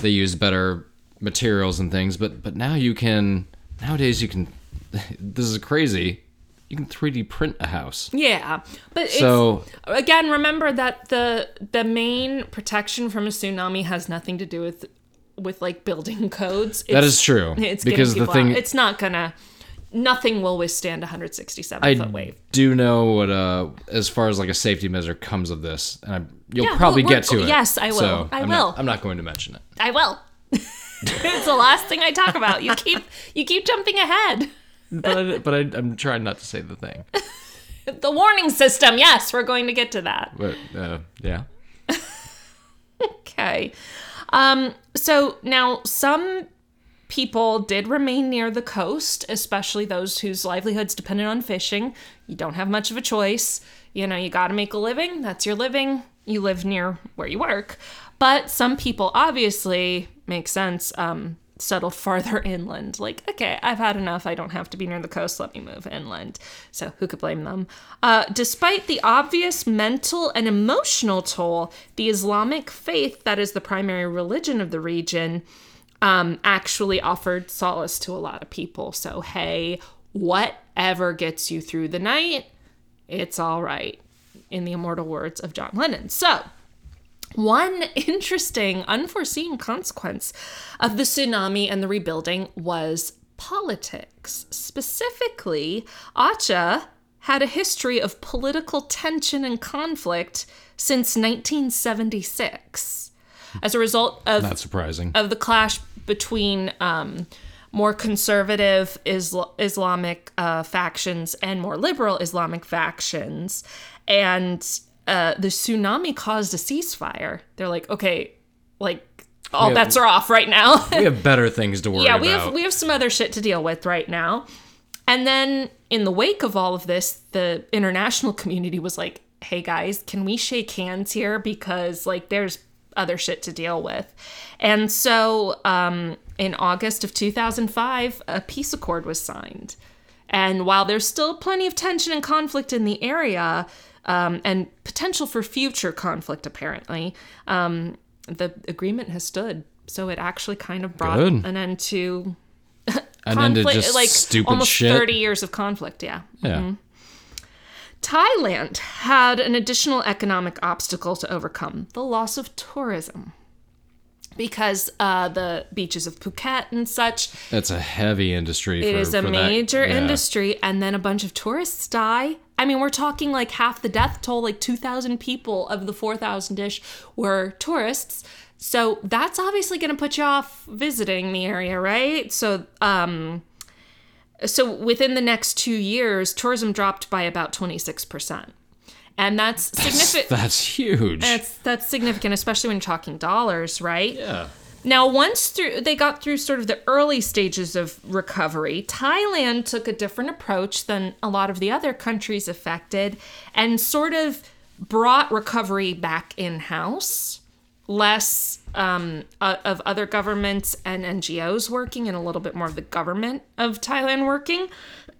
they used better materials and things. But but now you can nowadays you can. (laughs) This is crazy. You can 3D print a house. Yeah, but it's, So- again, remember that the the main protection from a tsunami has nothing to do with with like building (laughs) codes. It's, That is true, It's because the thing- out. it's not gonna. Nothing will withstand a 167 I foot wave. do know what uh as far as like a safety measure comes of this, and I, you'll Yeah, probably we're- get to it. yes, I will. So I I'm will. Not, I'm not going to mention it. I will. (laughs) it's the last thing I talk about. You keep you keep jumping ahead. But I, but I, I'm trying not to say the thing. (laughs) The warning system. Yes, we're going to get to that. But uh, yeah. (laughs) Okay. Um, so now some people did remain near the coast, especially those whose livelihoods depended on fishing. You don't have much of a choice. You know, you got to make a living. That's your living. You live near where you work. But some people obviously make sense. Um, settled farther (laughs) inland. Like, okay, I've had enough. I don't have to be near the coast. Let me move inland. So, who could blame them? Uh, despite the obvious mental and emotional toll, the Islamic faith, that is the primary religion of the region, um, actually offered solace to a lot of people. So, hey, whatever gets you through the night, it's all right, in the immortal words of John Lennon. So, one (laughs) interesting, unforeseen consequence of the tsunami and the rebuilding was politics. Specifically, Aceh had a history of political tension and conflict since 1976. As a result of Not surprising. of the clash between um, more conservative Isla- Islamic uh, factions and more liberal Islamic factions. And uh, the tsunami caused a ceasefire. They're like, okay, like all Yeah. bets are off right now. (laughs) we have (laughs) better things to worry yeah, about. we have we have some other shit to deal with right now. And then in the wake of all of this, the international (laughs) community was like, "Hey guys, can we shake hands here because like there's other shit to deal with." And so, um, in August of 2005, a peace accord was signed. And while there's still plenty of tension and conflict in the area, um, and potential for future conflict, apparently, um, the agreement has stood. So it actually kind of brought Good. an end to to conflict, just like stupid almost shit. 30 years of conflict, yeah. yeah. Thailand had an additional economic obstacle to overcome the loss of tourism. Because uh, the beaches of Phuket and such, That's a heavy industry. it for, is a for that- major yeah. industry, and then a bunch of tourists die. I mean, we're talking like half the death toll, like 2,000 people of the 4,000 ish were tourists. So that's obviously going to put you off visiting the area, right? So, um, so within the next two years, tourism dropped by about 26%. And that's significant. That's huge. That's that's significant, especially when you're talking dollars, right? yeah. Now, once through they got through sort of the early stages of recovery, Thailand took a different approach than a lot of the other countries affected and sort of brought recovery back in house. Less um, of other governments and NGOs working, and a little bit more of the government of Thailand working.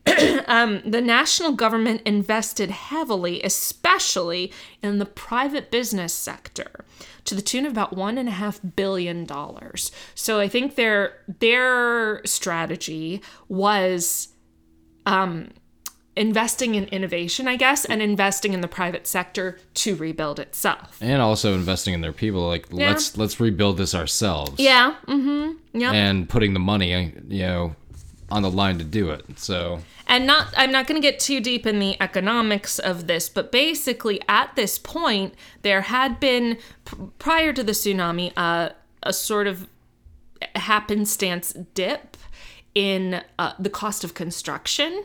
(clears throat) um, the national government invested heavily, especially in the private business sector, to the tune of about one and a half billion dollars. So I think their their strategy was um, investing in innovation, I guess, and investing in the private sector to rebuild itself. And also investing in their people. Like let's let's rebuild this ourselves. Yeah. Mm-hmm. Yeah. And putting the money, you know, on the line to do it. So and not i'm not going to get too deep in the economics of this but basically at this point there had been prior to the tsunami uh, a sort of happenstance dip in uh, the cost of construction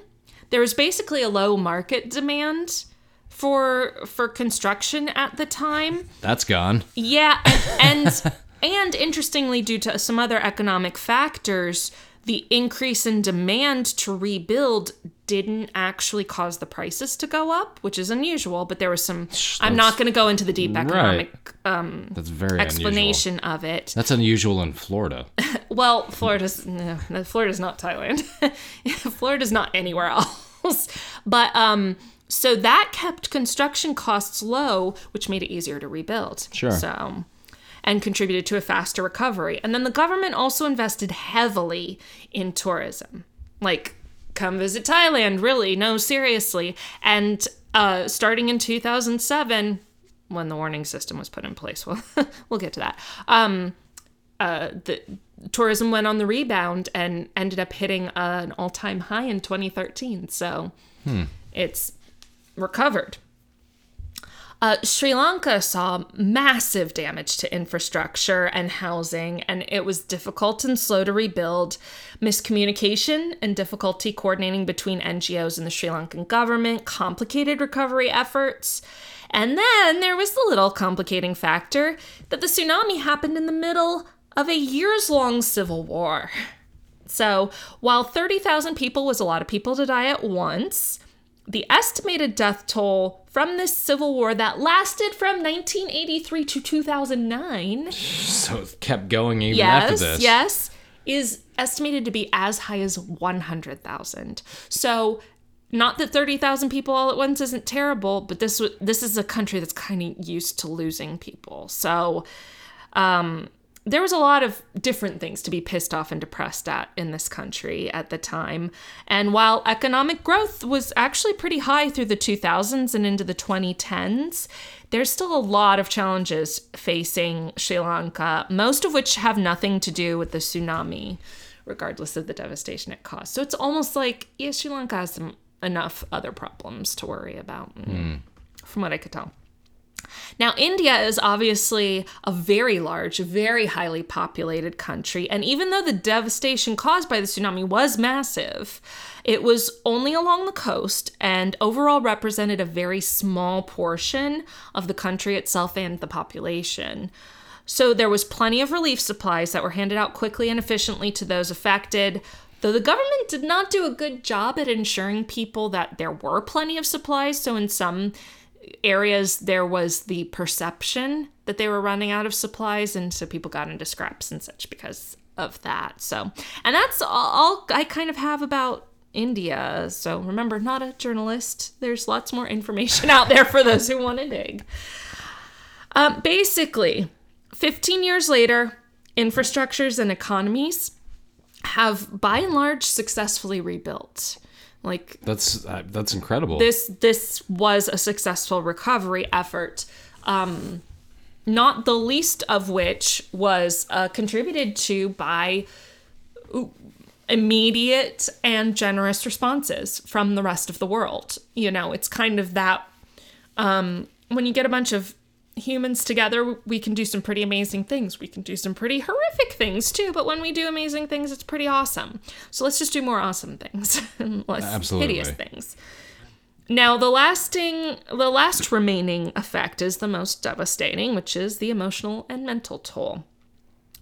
there was basically a low market demand for for construction at the time that's gone. yeah, and (laughs) and, and interestingly, due to some other economic factors, the increase in demand to rebuild didn't actually cause the prices to go up, which is unusual. But there was some. I'm not going to go into the deep economic um That's very unusual. explanation of it. That's unusual in Florida. (laughs) Well, Florida's no, Florida's not Thailand. (laughs) Florida's not anywhere (laughs) else. But um so that kept construction costs low, which made it easier to rebuild. Sure. So and contributed to a faster recovery. And then the government also invested heavily in tourism. Like come visit Thailand, really? No, seriously. And uh starting in 2007 when the warning system was put in place. (laughs) Well, we'll get to that. Um uh, the tourism went on the rebound and ended up hitting an all-time high in 2013. So it's recovered. Uh, Sri Lanka saw massive damage to infrastructure and housing, and it was difficult and slow to rebuild. Miscommunication and difficulty coordinating between NGOs and the Sri Lankan government complicated recovery efforts. And then there was the little complicating factor that the tsunami happened in the middle of a years long civil war. So, while 30,000 people was a lot of people to die at once, the estimated death toll from this civil war that lasted from 1983 to 2009 (sighs) So it kept going even yes, after this. yes, is estimated to be as high as 100,000. So, not that 30,000 people all at once isn't terrible, but this this is a country that's kind of used to losing people. So, um, there was a lot of different things to be pissed off and depressed at in this country at the time. And while economic growth was actually pretty high through the 2000s and into the 2010s, there's still a lot of challenges facing Sri Lanka, most of which have nothing to do with the tsunami, regardless of the devastation it caused. So it's almost like, yeah, Sri Lanka has some, enough other problems to worry about, mm, hmm. from what I could tell. Now, India is obviously a very large, very highly populated country, and even though the devastation caused by the tsunami was massive, it was only along the coast and overall represented a very small portion of the country itself and the population. So there was plenty of relief supplies that were handed out quickly and efficiently to those affected. Though the government did not do a good job at ensuring people that there were plenty of supplies, so in some areas there was the perception that they were running out of supplies and so people got into scraps and such because of that. So and that's all i kind of have about india. So remember not a journalist. There's lots more information out there for those who want to dig. Um, basically 15 years later infrastructures and economies have by and large successfully rebuilt like That's uh, that's incredible. this this was a successful recovery effort um not the least of which was uh, contributed to by immediate and generous responses from the rest of the world you know it's kind of that um when you get a bunch of humans together we can do some pretty amazing things. We can do some pretty horrific things too but when we do amazing things it's pretty awesome. So let's just do more awesome things and (laughs) less Absolutely. hideous things. Now the lasting the last remaining effect is the most devastating which is the emotional and mental toll.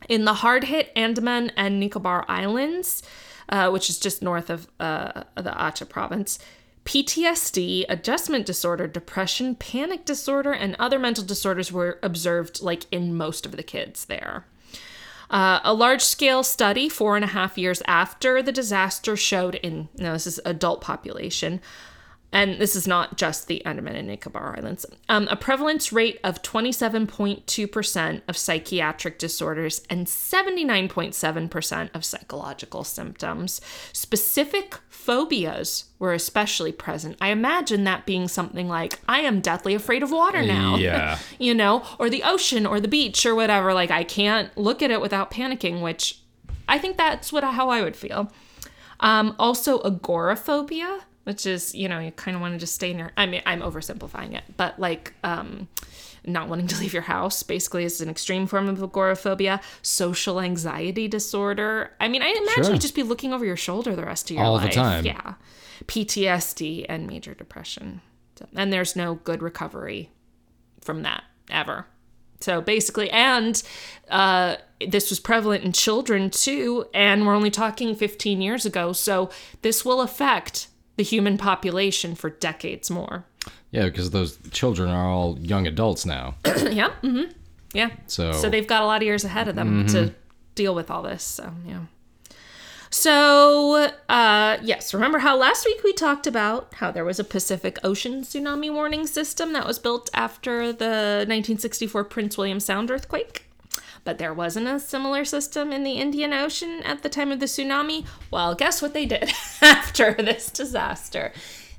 In the hard hit Andaman and Nicobar Islands, uh, which is just north of uh, the Aceh province, PTSD, adjustment disorder, depression, panic disorder, and other mental disorders were observed like in most of the kids there. Uh, a large scale study, four and a half years after the disaster, showed in, now this is adult population, and this is not just the Andaman and Nicobar Islands, um, a prevalence rate of 27.2% of psychiatric disorders and 79.7% of psychological symptoms. Specific phobias were especially present. I imagine that being something like, I am deathly afraid of water now. (laughs) Yeah. you know, or the ocean or the beach or whatever. Like, I can't look at it without panicking, which I think that's what how I would feel. Um, also, agoraphobia, which is you know you kind of want to just stay in your. I mean, I'm oversimplifying it, but like um, not wanting to leave your house basically is an extreme form of agoraphobia. Social anxiety disorder. I mean, I imagine Sure. you'd just be looking over your shoulder the rest of your All life. the time. Yeah, PTSD and major depression, So- and there's no good recovery from that ever. So basically, and uh, this was prevalent in children too, and we're only talking 15 years ago. So this will affect the human population for decades more. yeah, because those children are all young adults now. (clears throat) yeah. hmm Yeah. So, So they've got a lot of years ahead of them to deal with all this. So, yeah. So, uh, yes, remember how last week we talked about how there was a Pacific Ocean tsunami warning system that was built after the 1964 Prince William Sound earthquake? But there wasn't a similar system in the Indian Ocean at the time of the tsunami. Well, guess what they did (laughs) after this disaster?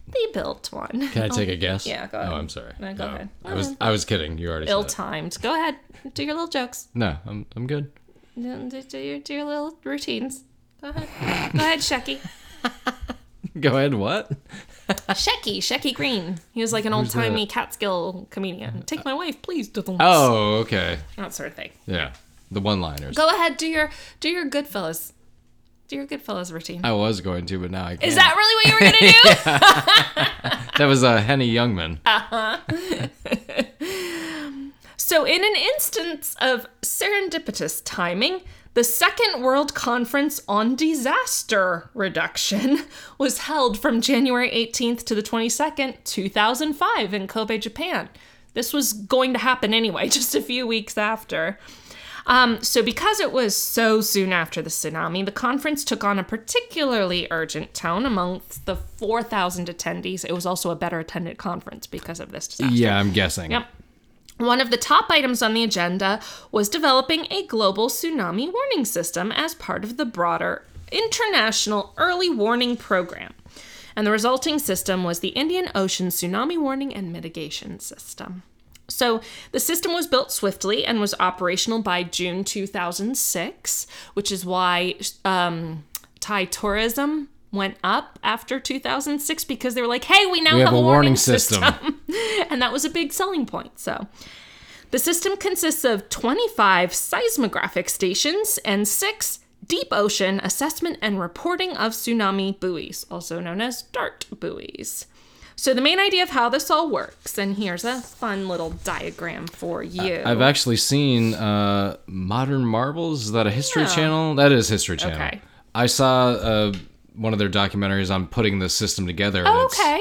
They built one. can I take a oh, guess? yeah, go ahead. Oh, I'm sorry. No, go ahead. I was uh-huh. I was kidding. You already. Ill-timed. Go ahead, do your little jokes. No, I'm I'm good. Do, do, do your, do your little routines. Go ahead. Go ahead, Shecky. (laughs) Go ahead. What? Shecky, Shecky Greene. He was like an old timey Catskill comedian. Take my wife, please. Oh, okay. That sort of thing. Yeah, the one-liners. Go ahead, do your do your Goodfellas. Do your Goodfellas routine. I was going to, but now I can't. Is that really what you were gonna do? (laughs) That was uh, Henny Youngman. (laughs) So, in an instance of serendipitous timing, The Second World Conference on Disaster Reduction (laughs) was held from January 18th to the 22nd, 2005, in Kobe, Japan. This was going to happen anyway, (laughs) just a few weeks after. Um, so, because it was so soon after the tsunami, the conference took on a particularly urgent tone amongst the 4,000 attendees. It was also a better attended conference because of this disaster. Yeah, I'm guessing. Yep. One of the top items on the agenda was developing a global tsunami warning system as part of the broader international early warning program. And the resulting system was the Indian Ocean Tsunami Warning and Mitigation System. So the system was built swiftly and was operational by June 2006, which is why um, Thai tourism went up after 2006 because they were like, hey, we now We have, have a warning, warning system. system. (laughs) and that was a big selling point. So the system consists of 25 seismographic stations and six deep ocean assessment and reporting of tsunami buoys, also known as DART buoys. So the main idea of how this all works, and here's a fun little diagram for you. I've actually seen uh, Modern Marvels. Is that a History Yeah. Channel? That is History Channel. Okay. I saw uh, one of their documentaries on putting the system together. Oh, okay.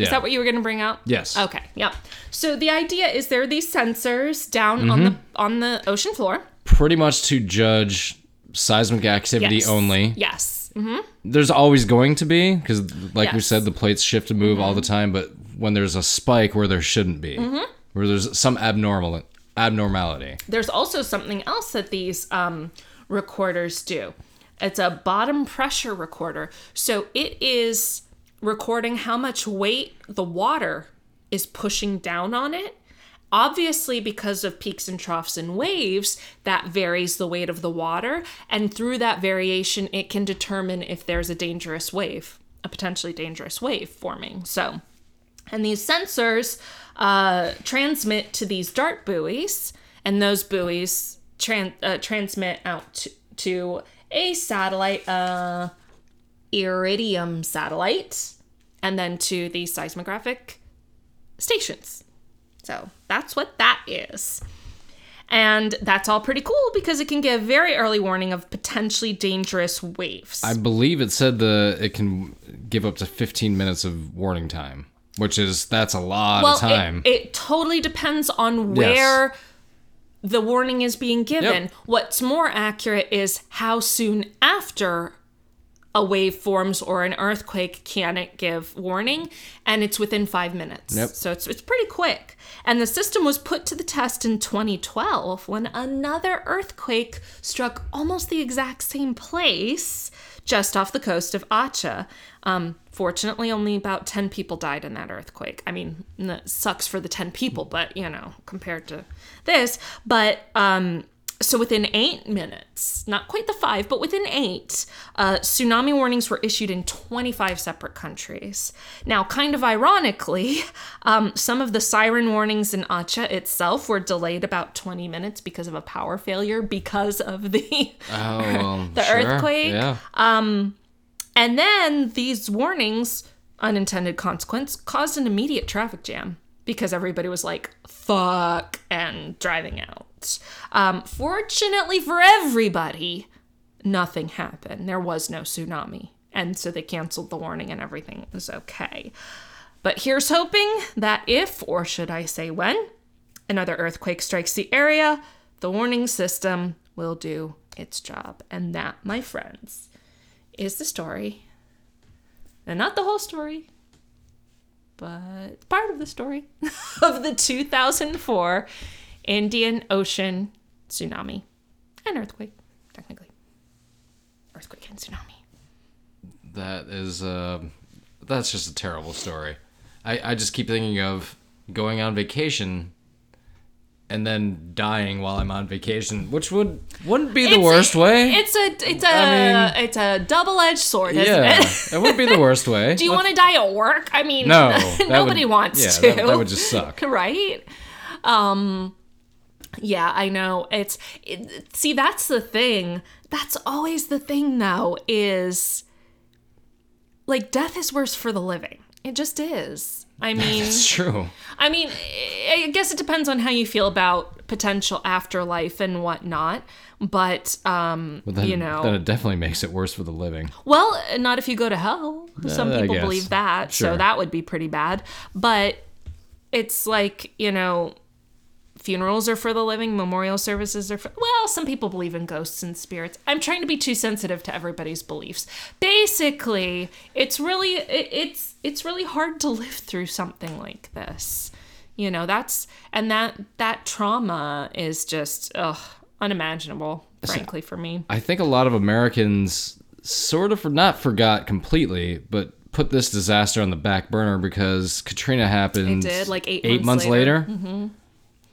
Is that what you were going to bring out? Yes. Okay. Yep. So the idea is there are these sensors down on the Mm-hmm. on the ocean floor. Pretty much to judge seismic activity Yes. only. Yes. hmm There's always going to be because, like we said, the plates shift and move all the time. But when there's a spike where there shouldn't be, where there's some abnormal abnormality. There's also something else that these um, recorders do. It's a bottom pressure recorder. So it is recording how much weight the water is pushing down on it. Obviously, because of peaks and troughs and waves, that varies the weight of the water. And through that variation, it can determine if there's a dangerous wave, a potentially dangerous wave forming. So, and these sensors uh, transmit to these dart buoys, and those buoys tran- uh, transmit out to, to a satellite, uh, Iridium satellite, and then to the seismographic stations. So that's what that is. And that's all pretty cool because it can give very early warning of potentially dangerous waves. I believe it said the it can give up to 15 minutes of warning time, which is that's a lot well, of time. It, it totally depends on where the warning is being given. Yep. What's more accurate is how soon after a wave forms or an earthquake can it give warning, and it's within five minutes. Yep. So it's it's pretty quick. And the system was put to the test in 2012 when another earthquake struck almost the exact same place just off the coast of Aceh. Um, fortunately, only about 10 people died in that earthquake. I mean, sucks for the 10 people, but you know, compared to this. But um, so within eight minutes, not quite the five, but within eight, uh, tsunami warnings were issued in 25 separate countries. Now, kind of ironically, (laughs) um, some of the siren warnings in Aceh itself were delayed about 20 minutes because of a power failure because of the oh, (laughs) well, the sure. earthquake? Yeah. And then these warnings, unintended consequence, caused an immediate traffic jam because everybody was like, fuck, and driving out. Um, fortunately for everybody, nothing happened. There was no tsunami. And so they canceled the warning and everything was okay. But here's hoping that if, or should I say when, another earthquake strikes the area, the warning system will do its job. And that, my friends, is the story. And not the whole story, but part of the story (laughs) of the 2004 Indian Ocean tsunami and earthquake, technically. Earthquake and tsunami. That is uh that's just a terrible story. I, I just keep thinking of going on vacation and then dying while I'm on vacation, which would wouldn't be the It's- worst way. It's a it's a I it's a double edged sword, isn't yeah, it? it wouldn't be the worst way. (laughs) Do you want to die at work? I mean, No, (laughs) nobody would- wants yeah, to. that- that would just suck. (laughs) right? Um, yeah, I know. It's it, see, that's the thing. That's always the thing, though. Is like death is worse for the living. It just is. I (laughs) mean, It's true. I mean, I guess it depends on how you feel about potential afterlife and whatnot. But um, Well, then, you know, then it definitely makes it worse for the living. well, not if you go to hell. Some I people believe that, so that would be pretty bad. But it's like, you know, funerals are for the living, memorial services are for well, some people believe in ghosts and spirits. I'm trying to be too sensitive to everybody's beliefs. Basically, it's really it, it's it's really hard to live through something like this. You know, that's and that that trauma is just ugh, unimaginable, frankly, for me. I think a lot of Americans sort of not forgot completely, but put this disaster on the back burner because Katrina happened. It did, like, eight months, months later. Mm-hmm.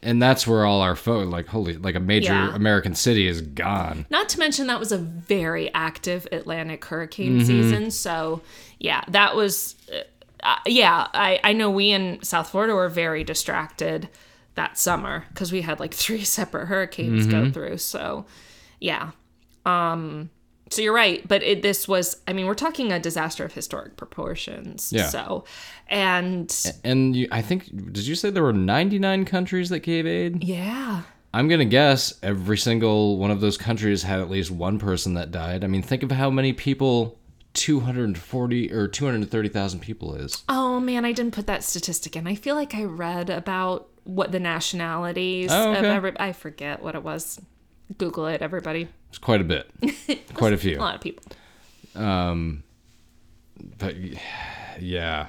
And that's where all our fo like holy, like a major Yeah. American city is gone. Not to mention that was a very active Atlantic hurricane Mm-hmm. season. So, yeah, that was, uh, uh, yeah, I, I know we in South Florida were very distracted that summer because we had like three (laughs) separate hurricanes Mm-hmm. go through. So, yeah. Um, so you're right, but it, this was, I mean, we're talking a disaster of historic proportions. Yeah. So, and And you, I think, did you say there were 99 countries that gave aid? yeah, I'm gonna guess every single one of those countries had at least one person that died. I mean, think of how many people 240 or 230,000 people is. Oh man, I didn't put that statistic in. I feel like I read about what the nationalities Oh, of every. I forget what it was. Google it, everybody. It's quite a bit, (laughs) quite a few. A lot of people. Um, but yeah,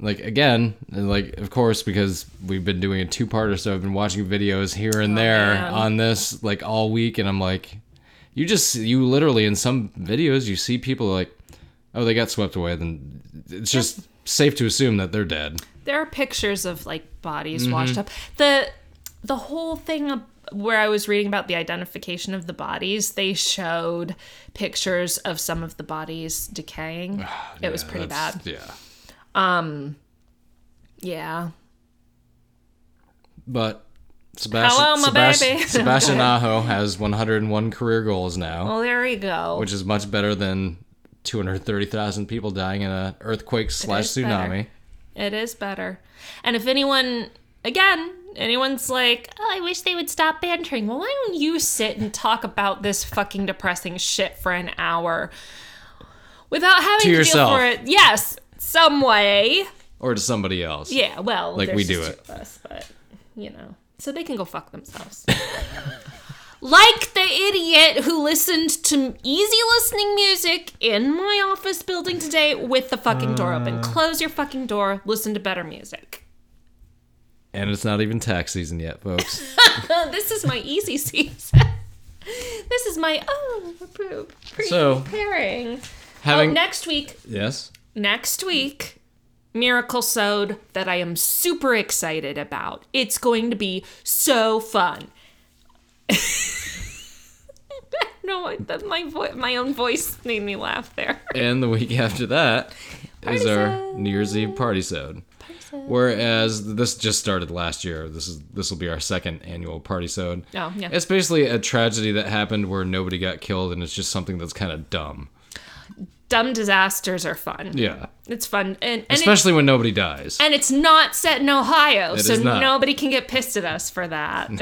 like again, like of course because we've been doing a two-parter, so I've been watching videos here and there Oh, man. on this like all week, and I'm like, you just you literally in some videos you see people like, oh they got swept away, then it's just safe to assume that they're dead. There are pictures of like bodies Mm-hmm. washed up. The the whole thing of- where I was reading about the identification of the bodies, they showed pictures of some of the bodies decaying. it was pretty bad. Yeah, Um Yeah. but. Sebastian, Hello, my Sebastian, baby. (laughs) Sebastian Aho has 101 career goals now. Well, there you go. which is much better than 230,000 people dying in an earthquake slash is better. tsunami. It is better. And if anyone, again, anyone's like, oh, I wish they would stop bantering. Well, why don't you sit and talk about this fucking depressing shit for an hour without having to, yourself. deal for it? Yes, some way. Or to somebody else. Yeah, well, Like we do it. us, but you know, so they can go fuck themselves. (laughs) like the idiot who listened to easy listening music in my office building today with the fucking door Uh. open. Close your fucking door. Listen to better music. And it's not even tax season yet, folks. (laughs) this is my easy season. this is my oh So, preparing. Having oh, next week Yes. next week miracle sewed that i am super excited about it's going to be so fun (laughs) no that my vo- my own voice made me laugh there And the week after that is our New Year's Eve party Whereas this just started last year. This is this will be our second annual party sode. oh yeah It's basically a tragedy that happened where nobody got killed and it's just something that's kind of dumb. dumb disasters are fun Yeah. it's fun and and, Especially when nobody dies. and it's not set in ohio It so nobody can get pissed at us for that (laughs) (laughs) i'm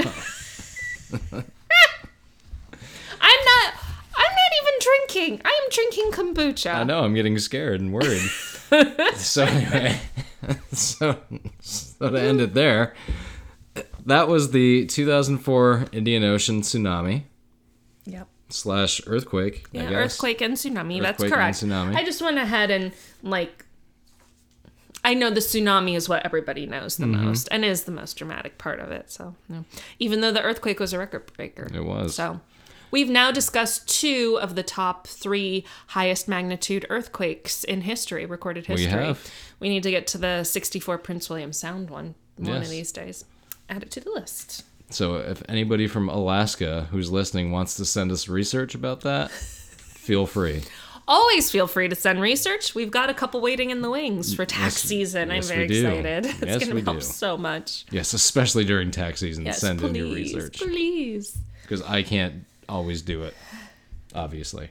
not i'm not even drinking i am drinking kombucha I know, I'm getting scared and worried. (laughs) (laughs) so anyway, (laughs) so, so to end it there, that was the 2004 Indian Ocean tsunami yep slash earthquake. I Yeah, earthquake and tsunami. That's Earthquake and correct. tsunami. I just went ahead and like. I know the tsunami is what everybody knows the Mm-hmm. most and is the most dramatic part of it. So, no. even though the earthquake was a record breaker, It was. So, we've now discussed two of the top three highest magnitude earthquakes in history, recorded history. We have. We need to get to the 64 Prince William Sound one one Yes. of these days. Add it to the list. So if anybody from Alaska who's listening wants to send us research about that, (laughs) feel free. Always feel free to send research. We've got a couple waiting in the wings for tax Yes- season. yes, I'm very excited. (laughs) It's Yes, going to help do. so much. Yes, especially during tax season, Yes, send please, in your research please. because I can't always do it. Obviously.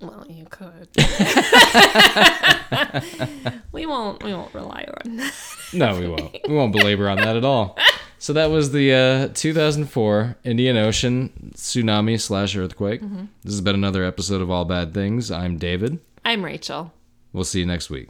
Well, you could. (laughs) we won't. We won't rely on that. No, we won't. We won't belabor on that at all. So that was the uh, 2004 Indian Ocean tsunami slash earthquake. This has been another episode of All Bad Things. I'm David. I'm Rachel. We'll see you next week.